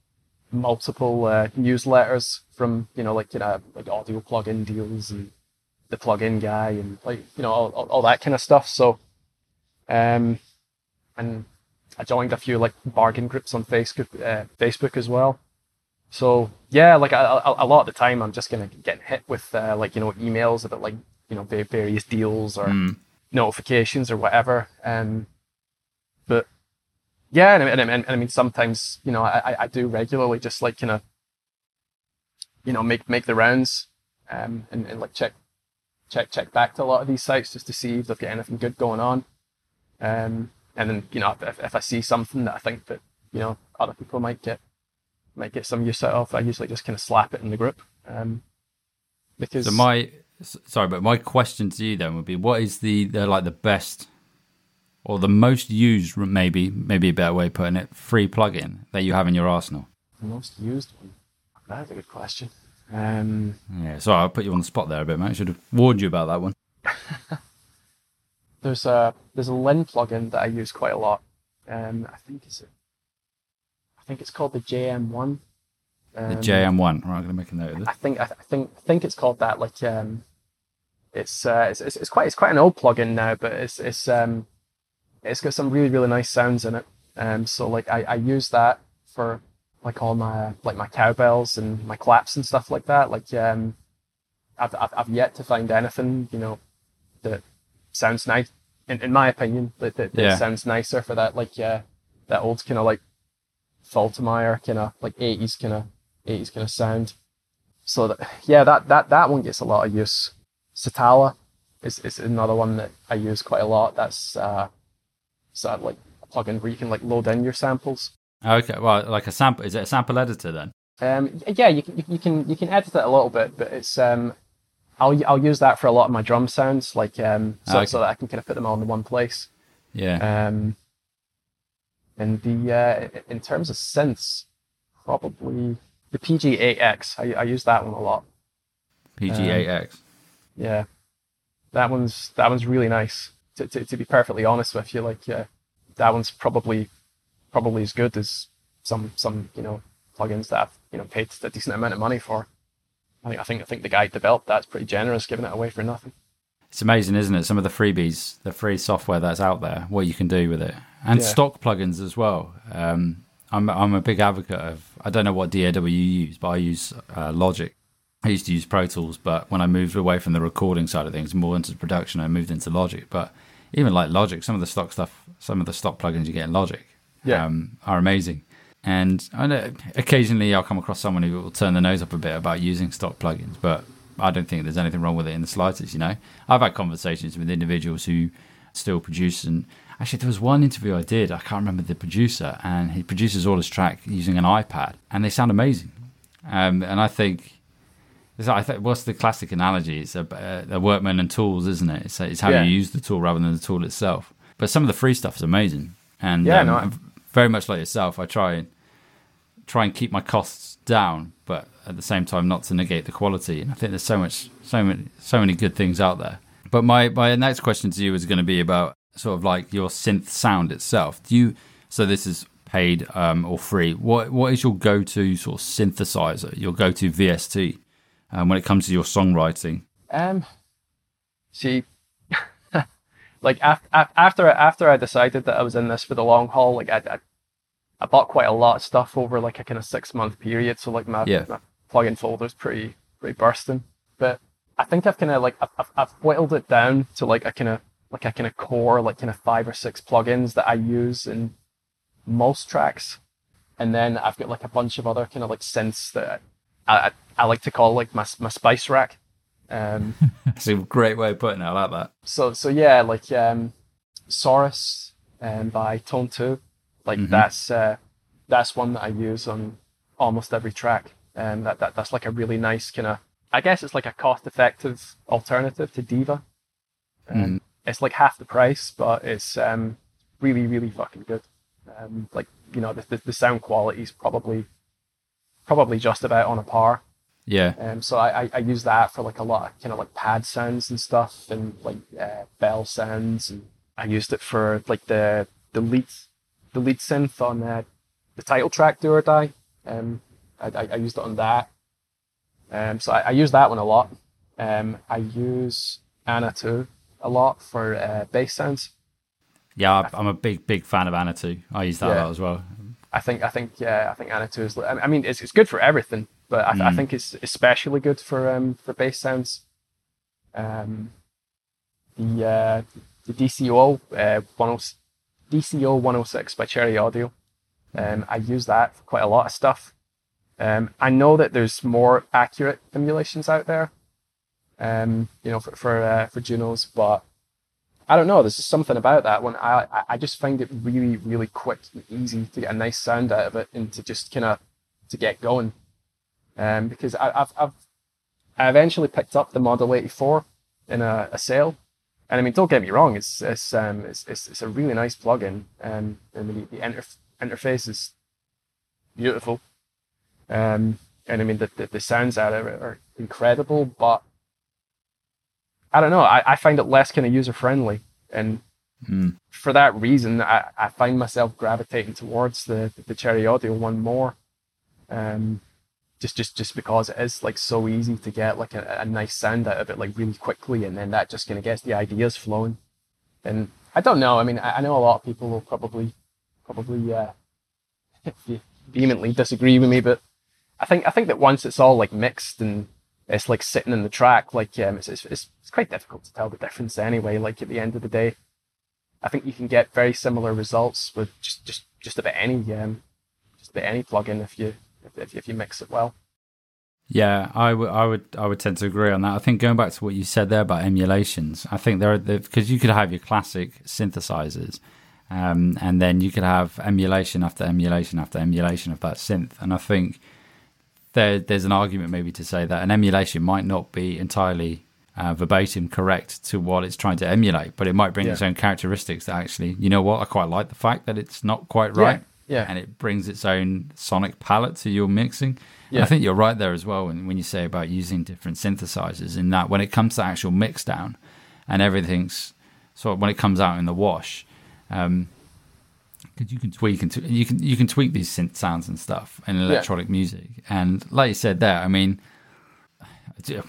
multiple uh, newsletters from you know like you know like audio plugin deals and the plugin guy and like you know all, all, all that kind of stuff. So um, and I joined a few like bargain groups on Facebook, uh, Facebook as well. So yeah, like a, a, a lot of the time, I'm just gonna get hit with uh, like you know emails about like you know various deals or notifications or whatever. Um, but yeah, and, I- and, and, I mean sometimes you know I, I- I do regularly just like you know you know make make the rounds um, and, and like check check check back to a lot of these sites just to see if they've got anything good going on. Um, and then you know if, if I see something that I think that you know other people might get might get some use out of, I usually just kind of slap it in the group. Um, because So my sorry, but my question to you then would be, what is the, the like the best or the most used, maybe maybe a better way of putting it, free plugin that you have in your arsenal? most used one. That's a good question. Um, Yeah, sorry, I'll put you on the spot there a bit, mate. I should have warned you about that one. there's a there's a Linn plugin that I use quite a lot. Um, I think it's a, I think it's called the JM1. The Um, JM1. Right, I'm going to make a note of this. I think I, th- I think I think it's called that. Like um, it's, uh, it's it's it's quite it's quite an old plugin now, but it's it's um, it's got some really really nice sounds in it. Um, so like I, I use that for like all my like my cowbells and my claps and stuff like that. Like um, I've I've, I've yet to find anything you know that sounds nice. In, in my opinion, that, that, that Yeah. sounds nicer for that like uh, that old kind of like Faltermeyer kind of like eighties kind of eighties kind of sound. So that yeah, that that that one gets a lot of use. Sitala is is another one that I use quite a lot. That's uh, sort of like a plugin where you can like load in your samples. Okay, well, like a sample. Is it a sample editor then? Um, yeah, you can you can you can edit it a little bit, but it's um, I'll I'll use that for a lot of my drum sounds, like um, so, Okay. so that I can kind of put them all in one place. Yeah. Um, and the uh, in terms of synths, probably the PG8X. I I use that one a lot. PG8X. Yeah, that one's that one's really nice. To to, to be perfectly honest with you, like uh, that one's probably probably as good as some some you know plugins that I've you know paid a decent amount of money for. I think I think I think the guy developed that's pretty generous, giving it away for nothing. It's amazing, isn't it? Some of the freebies, the free software that's out there, what you can do with it, and Yeah. stock plugins as well. Um, I'm I'm a big advocate of. I don't know what DAW you use, but I use uh, Logic. I used to use Pro Tools, but when I moved away from the recording side of things, more into production, I moved into Logic. But even like Logic, some of the stock stuff, some of the stock plugins you get in Logic, Yeah. um, are amazing. And I know occasionally I'll come across someone who will turn their nose up a bit about using stock plugins, but I don't think there's anything wrong with it in the slightest. You know, I've had conversations with individuals who still produce, and actually there was one interview I did. I can't remember the producer, and he produces all his track using an iPad, and they sound amazing. Um, and I think. I think what's the classic analogy? It's a, a workman and tools, isn't it? It's, it's how Yeah. you use the tool rather than the tool itself. But some of the free stuff is amazing, and Yeah, um, no, I- very much like yourself. I try and try and keep my costs down, but at the same time not to negate the quality. And I think there's so much, so many, so many good things out there. But my my next question to you is going to be about sort of like your synth sound itself. Do you? So this is paid um, or free. What what is your go to sort of synthesizer? Your go to VST um, when it comes to your songwriting? Um, see, like after after after I decided that I was in this for the long haul, like I I, I bought quite a lot of stuff over like a kind of six month period. So like my, Yeah. my plugin folder's pretty pretty bursting. But I think I've kind of like I've, I've I've whittled it down to like a kind of like a kind of core like kind of five or six plugins that I use in most tracks, and then I've got like a bunch of other kind of like synths that I I, I like to call like my my spice rack. Um, That's a great way of putting it. I like that. so so yeah, like um, Saurus um, by Tone2, like that's uh, that's one that I use on almost every track, and that, that that's like a really nice kind of. I guess it's like a cost-effective alternative to Diva. Um, It's like half the price, but it's um, really really fucking good. Um, like you know the, the the sound quality is probably probably just about on a par. Yeah, Um, so I, I, I use that for like a lot of kind of like pad sounds and stuff and like uh, bell sounds and I used it for like the the lead the lead synth on uh, the title track Do or Die. Um, I, I, I used it on that. Um, so I, I use that one a lot. Um, I use ANA 2 a lot for uh, bass sounds. yeah. I'm a big big fan of ANA 2. I use that a lot as well. I think I think yeah I think ANA 2 is. I mean it's it's good for everything, but I, I think it's especially good for um for bass sounds. Um, the uh, the DCO uh, 10, DCO 106 by Cherry Audio. Um, I use that for quite a lot of stuff. Um, I know that there's more accurate emulations out there. Um, you know for for uh, for Junos, but I don't know. There's just something about that one. I I- just find it really really quick and easy to get a nice sound out of it and to just kind of to get going. Um, because I, I've I've I eventually picked up the Model 84 in a, a sale, and I mean don't get me wrong, it's it's um it's it's, it's a really nice plugin. Um, I mean the, the interf- interface is beautiful. Um, and I mean the, the the sounds out of it are incredible, but I don't know. I, I find it less kind of user friendly, and Mm. for that reason, I, I find myself gravitating towards the the Cherry Audio one more. Um, just just just because it is like so easy to get like a, a nice sound out of it like really quickly, and then that just kind of gets the ideas flowing. And I don't know. I mean, I, I know a lot of people will probably probably uh, vehemently disagree with me, but I think I think that once it's all like mixed and it's like sitting in the track, like um, it's, it's it's it's quite difficult to tell the difference anyway. Like at the end of the day, I think you can get very similar results with just just just about any um just about any plugin if you if if you mix it well. Yeah, I would, I would, I would tend to agree on that. I think going back to what you said there about emulations, I think there are because you could have your classic synthesizers, um, and then you could have emulation after emulation after emulation of that synth, and I think there, there's an argument maybe to say that an emulation might not be entirely uh, verbatim correct to what it's trying to emulate, but it might bring its own characteristics that actually, you know what, I quite like the fact that it's not quite right, yeah. and it brings its own sonic palette to your mixing. Yeah. I think you're right there as well when, when you say about using different synthesizers. In that, when it comes to actual mix down, and everything's sort of when it comes out in the wash, um, 'cause you can tweak and t- you can you can tweak these synth sounds and stuff in electronic music. And like you said there, I mean,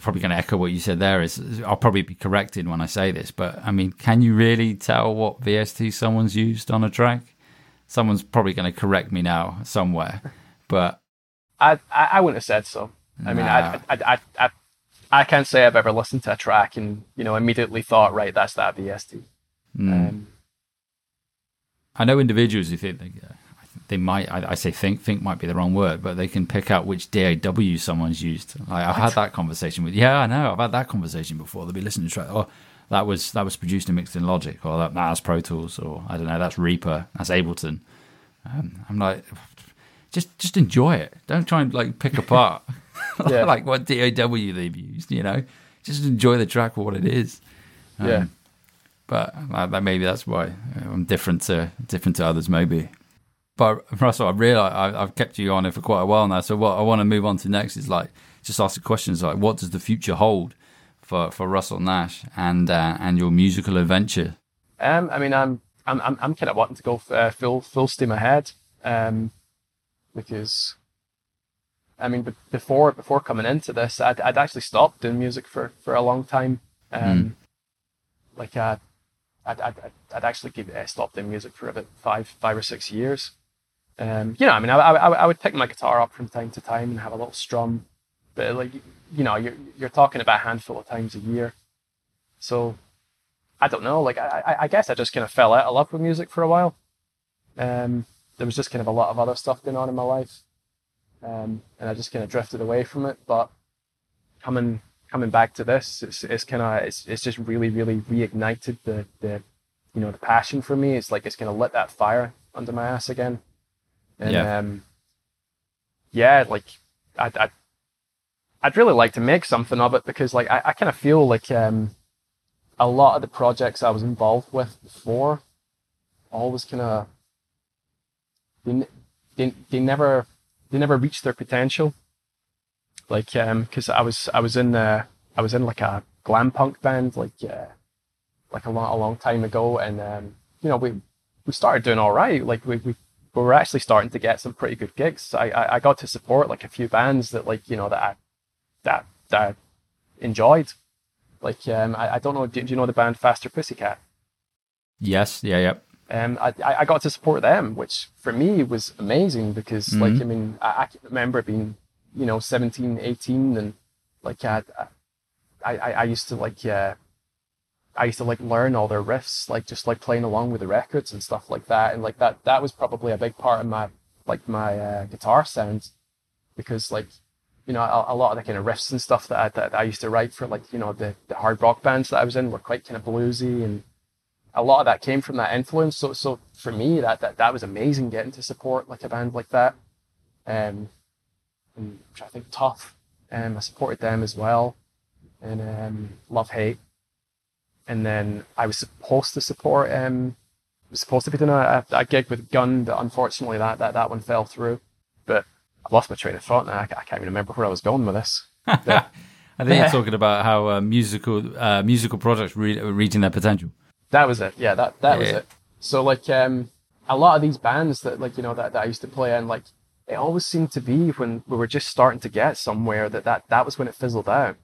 probably going to echo what you said there. Is I'll probably be corrected when I say this, but I mean, can you really tell what VST someone's used on a track? Someone's probably going to correct me now somewhere, but I, I I wouldn't have said so. I mean, I, I, I, I, I can't say I've ever listened to a track and you know immediately thought, right, that's that VST. mm. Um, I know individuals who think they, uh, they might. I, I, say think. Think might be the wrong word, but they can pick out which DAW someone's used. Like, I've had that conversation with. Yeah, I know. I've had that conversation before. They'll be listening to track. Oh, that was that was produced and mixed in Logic, or that, that's Pro Tools, or I don't know. That's Reaper. That's Ableton. Um, I'm like, just just enjoy it. Don't try and like pick apart like what DAW they've used. You know, just enjoy the track for what it is. Um, yeah. But uh, maybe that's why I'm different to different to others. Maybe. But Russell, I realize I, have kept you on it for quite a while now. So what I want to move on to next is like just ask the questions like, what does the future hold for, for Russell Nash and uh, and your musical adventure? Um, I mean, I'm I'm I'm, I'm kind of wanting to go uh, full full steam ahead, um, because I mean, before before coming into this, I'd, I'd actually stopped doing music for, for a long time. Um, mm. Like uh, I'd, I'd, I'd actually give, uh, stopped doing music for about five five or six years. Um, you know, I mean, I, I, I would pick my guitar up from time to time and have a little strum, but like you know, you're you're talking about a handful of times a year. So I don't know. Like I, I guess I just kind of fell out of love with music for a while. Um, there was just kind of a lot of other stuff going on in my life, um, and I just kind of drifted away from it. But coming coming back to this, it's, it's kind of it's, it's just really really reignited the the you know the passion for me. It's like it's kind of lit that fire under my ass again. And yeah, um, yeah like I, I I'd really like to make something of it because like I, I kind of feel like um, a lot of the projects I was involved with before always kind of they, they, they never they never reached their potential. Like um because I was I was in uh, I was in like a glam punk band like uh, like a long a long time ago and um you know we we started doing all right. Like we, we we were actually starting to get some pretty good gigs. I, I, I got to support like a few bands that like you know that I that that I enjoyed. Like um, I, I don't know, do, do you know the band Faster Pussycat? Yes, yeah, yeah. Um, I, I got to support them, which for me was amazing because, mm-hmm. like, I mean, I, I remember being, you know, 17, 18, and like, I, I, I used to like, uh, I used to like learn all their riffs, like just like playing along with the records and stuff like that, and like that, that was probably a big part of my, like my uh, guitar sound, because like you know, a, a, lot of the kind of riffs and stuff that I, that I used to write for like, you know, the, the hard rock bands that I was in were quite kind of bluesy and a lot of that came from that influence. So, so for me, that, that, that was amazing getting to support like a band like that. Um, and I think Tuff, um, I supported them as well. And, um, Love Hate. And then I was supposed to support, um, was supposed to be doing a, a, gig with Gun, but unfortunately that, that, that one fell through. But I've lost my train of thought now. I, can't even remember where I was going with this. I think you're talking about how uh, musical uh, musical projects re- reaching their potential. That was it. Yeah, that that yeah. was it. So like um, a lot of these bands that like you know that, that I used to play in, like it always seemed to be when we were just starting to get somewhere that that, that was when it fizzled out.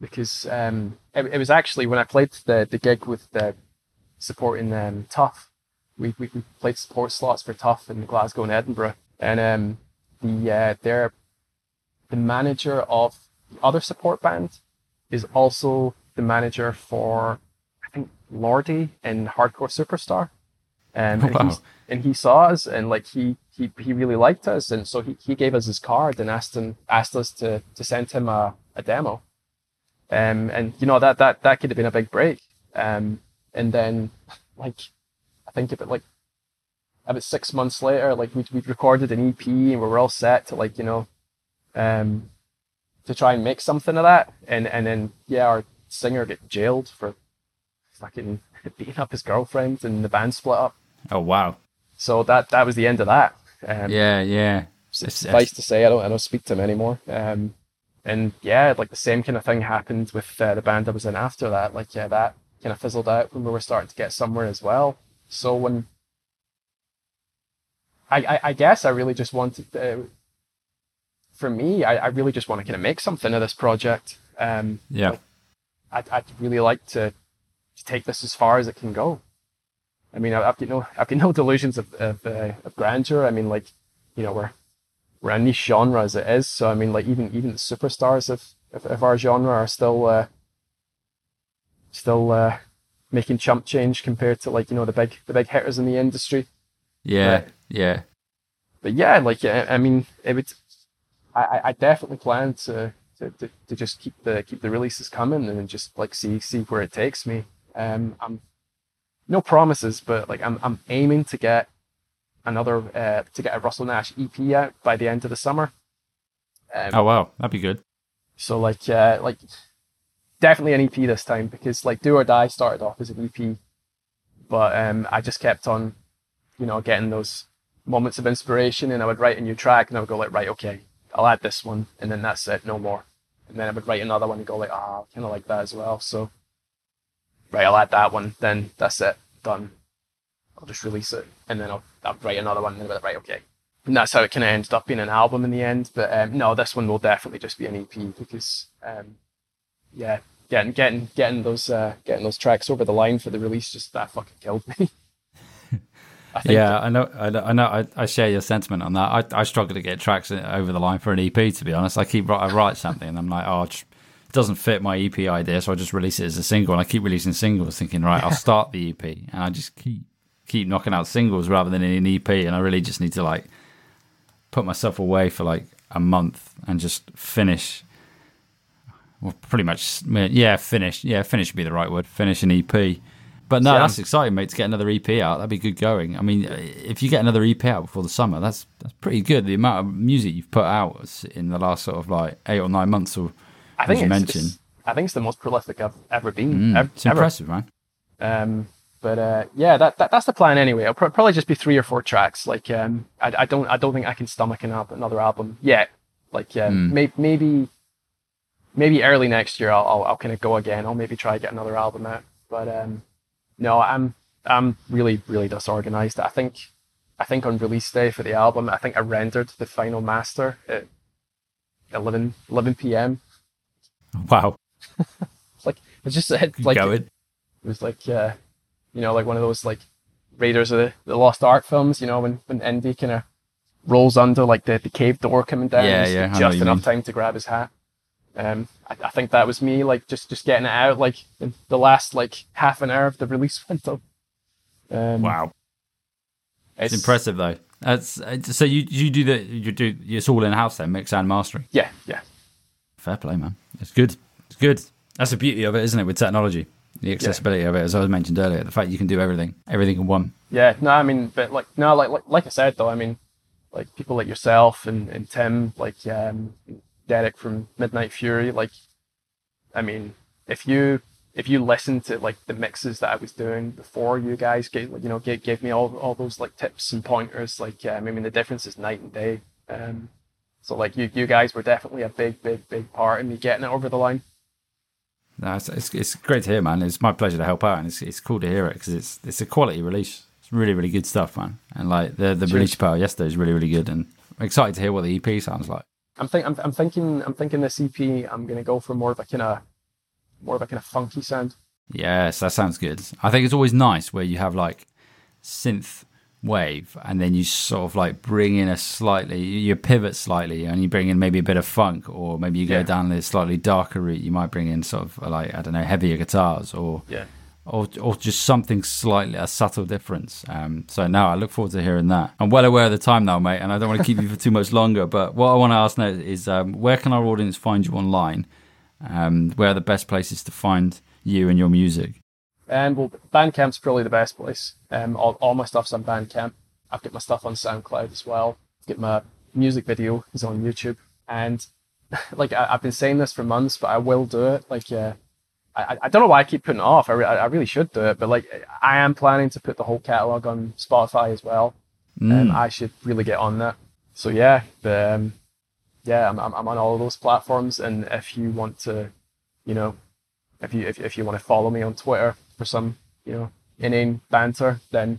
Because um, it, it was actually when I played the the gig with the supporting um, Tuff, we, we we played support slots for Tuff in Glasgow and Edinburgh, and um, the uh, their the manager of the other support band is also the manager for I think Lordi and Hardcore Superstar. Um, and, wow. and he saw us and like he, he he really liked us and so he, he gave us his card and asked him asked us to to send him a, a demo. Um and you know that that that could have been a big break. Um and then like I think about like about six months later, like we'd, we'd recorded an EP and we were all set to like, you know, um, to try and make something of that. And, and then, yeah, our singer get jailed for fucking beating up his girlfriend and the band split up. Oh, wow. So that, that was the end of that. Um, yeah, yeah. Suffice to say, I don't, I don't speak to him anymore. Um, and yeah, like the same kind of thing happened with uh, the band I was in after that. Like, yeah, that kind of fizzled out when we were starting to get somewhere as well. So when I, I, I guess I really just wanted, to, for me, I, I really just want to kind of make something of this project. Um, yeah. Like, I'd, I'd really like to, to take this as far as it can go. I mean, I've got no, I've got no delusions of, of, uh, of grandeur. I mean, like, you know, we're, we're a niche genre as it is. So, I mean, like, even, even the superstars of, of, of our genre are still, uh, still, uh, making chump change compared to like, you know, the big, the big hitters in the industry. Yeah. But, yeah. but yeah, like I, I mean, it would. I, I- I definitely plan to, to, to, to just keep the keep the releases coming and just like see see where it takes me. Um, I'm no promises, but like I'm I'm aiming to get another uh, to get a Russell Nash EP out by the end of the summer. Um, Oh wow, that'd be good. so like uh, like definitely an EP this time because like Do or Die started off as an EP, but um, I just kept on, you know, getting those moments of inspiration, and I would write a new track, and I would go like, right, okay, I'll add this one, and then that's it, no more. And then I would write another one and go like, ah, I kind of like that as well. So, right, I'll add that one, then that's it, done. I'll just release it, and then I'll, I'll write another one, and then I'll be like, right, okay. And that's how it kind of ended up being an album in the end. But um, no, this one will definitely just be an EP because, um, yeah, getting getting getting those uh, getting those tracks over the line for the release just that fucking killed me. I Yeah, I know. I know. I, I, share your sentiment on that. I, I struggle to get tracks over the line for an EP. To be honest, I keep I write something and I'm like, oh, it doesn't fit my EP idea, so I just release it as a single. And I keep releasing singles, thinking, right, I'll start the EP, and I just keep keep knocking out singles rather than an EP. And I really just need to like put myself away for like a month and just finish. Well, pretty much, yeah, finish. Yeah, finish would be the right word. Finish an EP. But no, Yeah. that's exciting, mate. To get another EP out, that'd be good going. I mean, if you get another EP out before the summer, that's that's pretty good. The amount of music you've put out in the last sort of like eight or nine months, or I think as you mentioned, I think it's the most prolific I've ever been. Mm, ev- it's ever. impressive, man. Um, but uh, yeah, that, that that's the plan anyway. It'll pro- probably just be three or four tracks. Like um, I, I don't I don't think I can stomach an al- another album yet. Like um, Mm. may- maybe maybe early next year I'll I'll, I'll kind of go again. I'll maybe try to get another album out. But um, no, I'm I'm really really disorganized. I think I think on release day for the album, I think I rendered the final master at 11 11 p.m. Wow, It's like it's just it's like going. It was like, uh, you know, like one of those like Raiders of the, the Lost Ark films. You know, when when Indy kind of rolls under like the, the cave door coming down. Yeah, yeah, Just enough mean. time to grab his hat. Um, I, I think that was me, like just just getting it out, like in the last like half an hour of the release window. Um, Wow, it's impressive though. That's it's- so you you do the you do it's all in house then, mix and mastering. Yeah, yeah, Fair play, man. It's good. It's good. That's the beauty of it, isn't it? With technology, the accessibility of it, as I was mentioned earlier, the fact you can do everything, everything in one. yeah. No, I mean, but like no, like like like I said though, I mean, like people like yourself and, and Tim, like um, Derek from Midnight Fury, like, I mean, if you if you listen to like the mixes that I was doing before you guys gave you know gave, gave me all all those like tips and pointers, like um, I mean the difference is night and day. Um, so like you you guys were definitely a big big big part in me getting it over the line. No, it's, it's, it's great to hear, man. It's my pleasure to help out, and it's it's cool to hear it because it's it's a quality release. It's really really good stuff, man. And like the the Cheers. release power yesterday is really really good, and I'm excited to hear what the EP sounds like. I'm think I'm, I'm thinking I'm thinking this EP I'm gonna go for more of a kind of more of a kind of funky sound. Yes, that sounds good. I think it's always nice where you have like synth wave and then you sort of like bring in a slightly you pivot slightly and you bring in maybe a bit of funk or maybe you go Yeah. down this slightly darker route you might bring in sort of like i don't know heavier guitars or Yeah. or or just something slightly a subtle difference um so now i look forward to hearing that i'm well aware of the time now mate and i don't want to keep you for too much longer but what i want to ask now is um where can our audience find you online um where are the best places to find you and your music And well, Bandcamp's probably the best place. Um, all, all my stuff's on Bandcamp. I've got my stuff on SoundCloud as well. I've got my music video is on YouTube. And like I, I've been saying this for months, but I will do it. Like, uh, I, I don't know why I keep putting it off. I, re- I really should do it, but like I am planning to put the whole catalog on Spotify as well. Um, I should really get on that. So yeah, the, um, yeah, I'm, I'm I'm on all of those platforms. And if you want to, you know, if you if, if you want to follow me on Twitter for some you know inane banter, then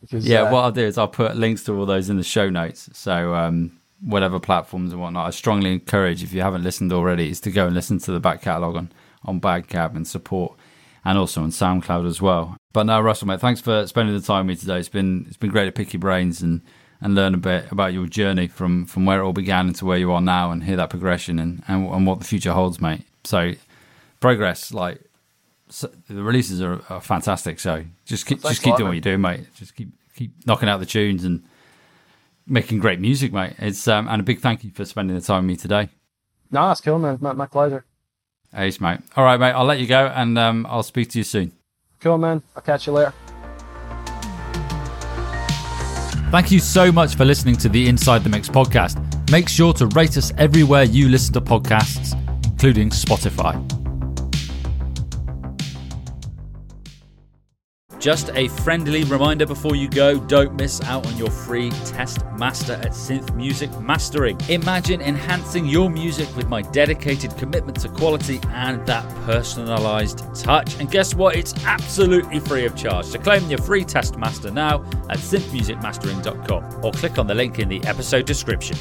because Yeah, uh, what I'll do is I'll put links to all those in the show notes. So um, whatever platforms and whatnot, I strongly encourage if you haven't listened already, is to go and listen to the back catalogue on on Bandcamp and support, and also on SoundCloud as well. But no, Russell, mate, thanks for spending the time with me today. It's been it's been great to pick your brains and and learn a bit about your journey from from where it all began into where you are now, and hear that progression and and, and what the future holds, mate. So progress, like. So the releases are, are fantastic, so just keep Thanks just keep doing what you're doing, mate. Just keep keep knocking out the tunes and making great music, mate. It's um, and a big thank you for spending the time with me today. No, that's cool, man. My, my pleasure. Ace, mate. All right, mate. I'll let you go, and um, I'll speak to you soon. Cool, man. I'll catch you later. Thank you so much for listening to the Inside the Mix podcast. Make sure to rate us everywhere you listen to podcasts, including Spotify. Just a friendly reminder before you go don't miss out on your free test master at Synth Music Mastering. Imagine enhancing your music with my dedicated commitment to quality and that personalized touch. And guess what? It's absolutely free of charge. So claim your free test master now at synthmusicmastering.com or click on the link in the episode description.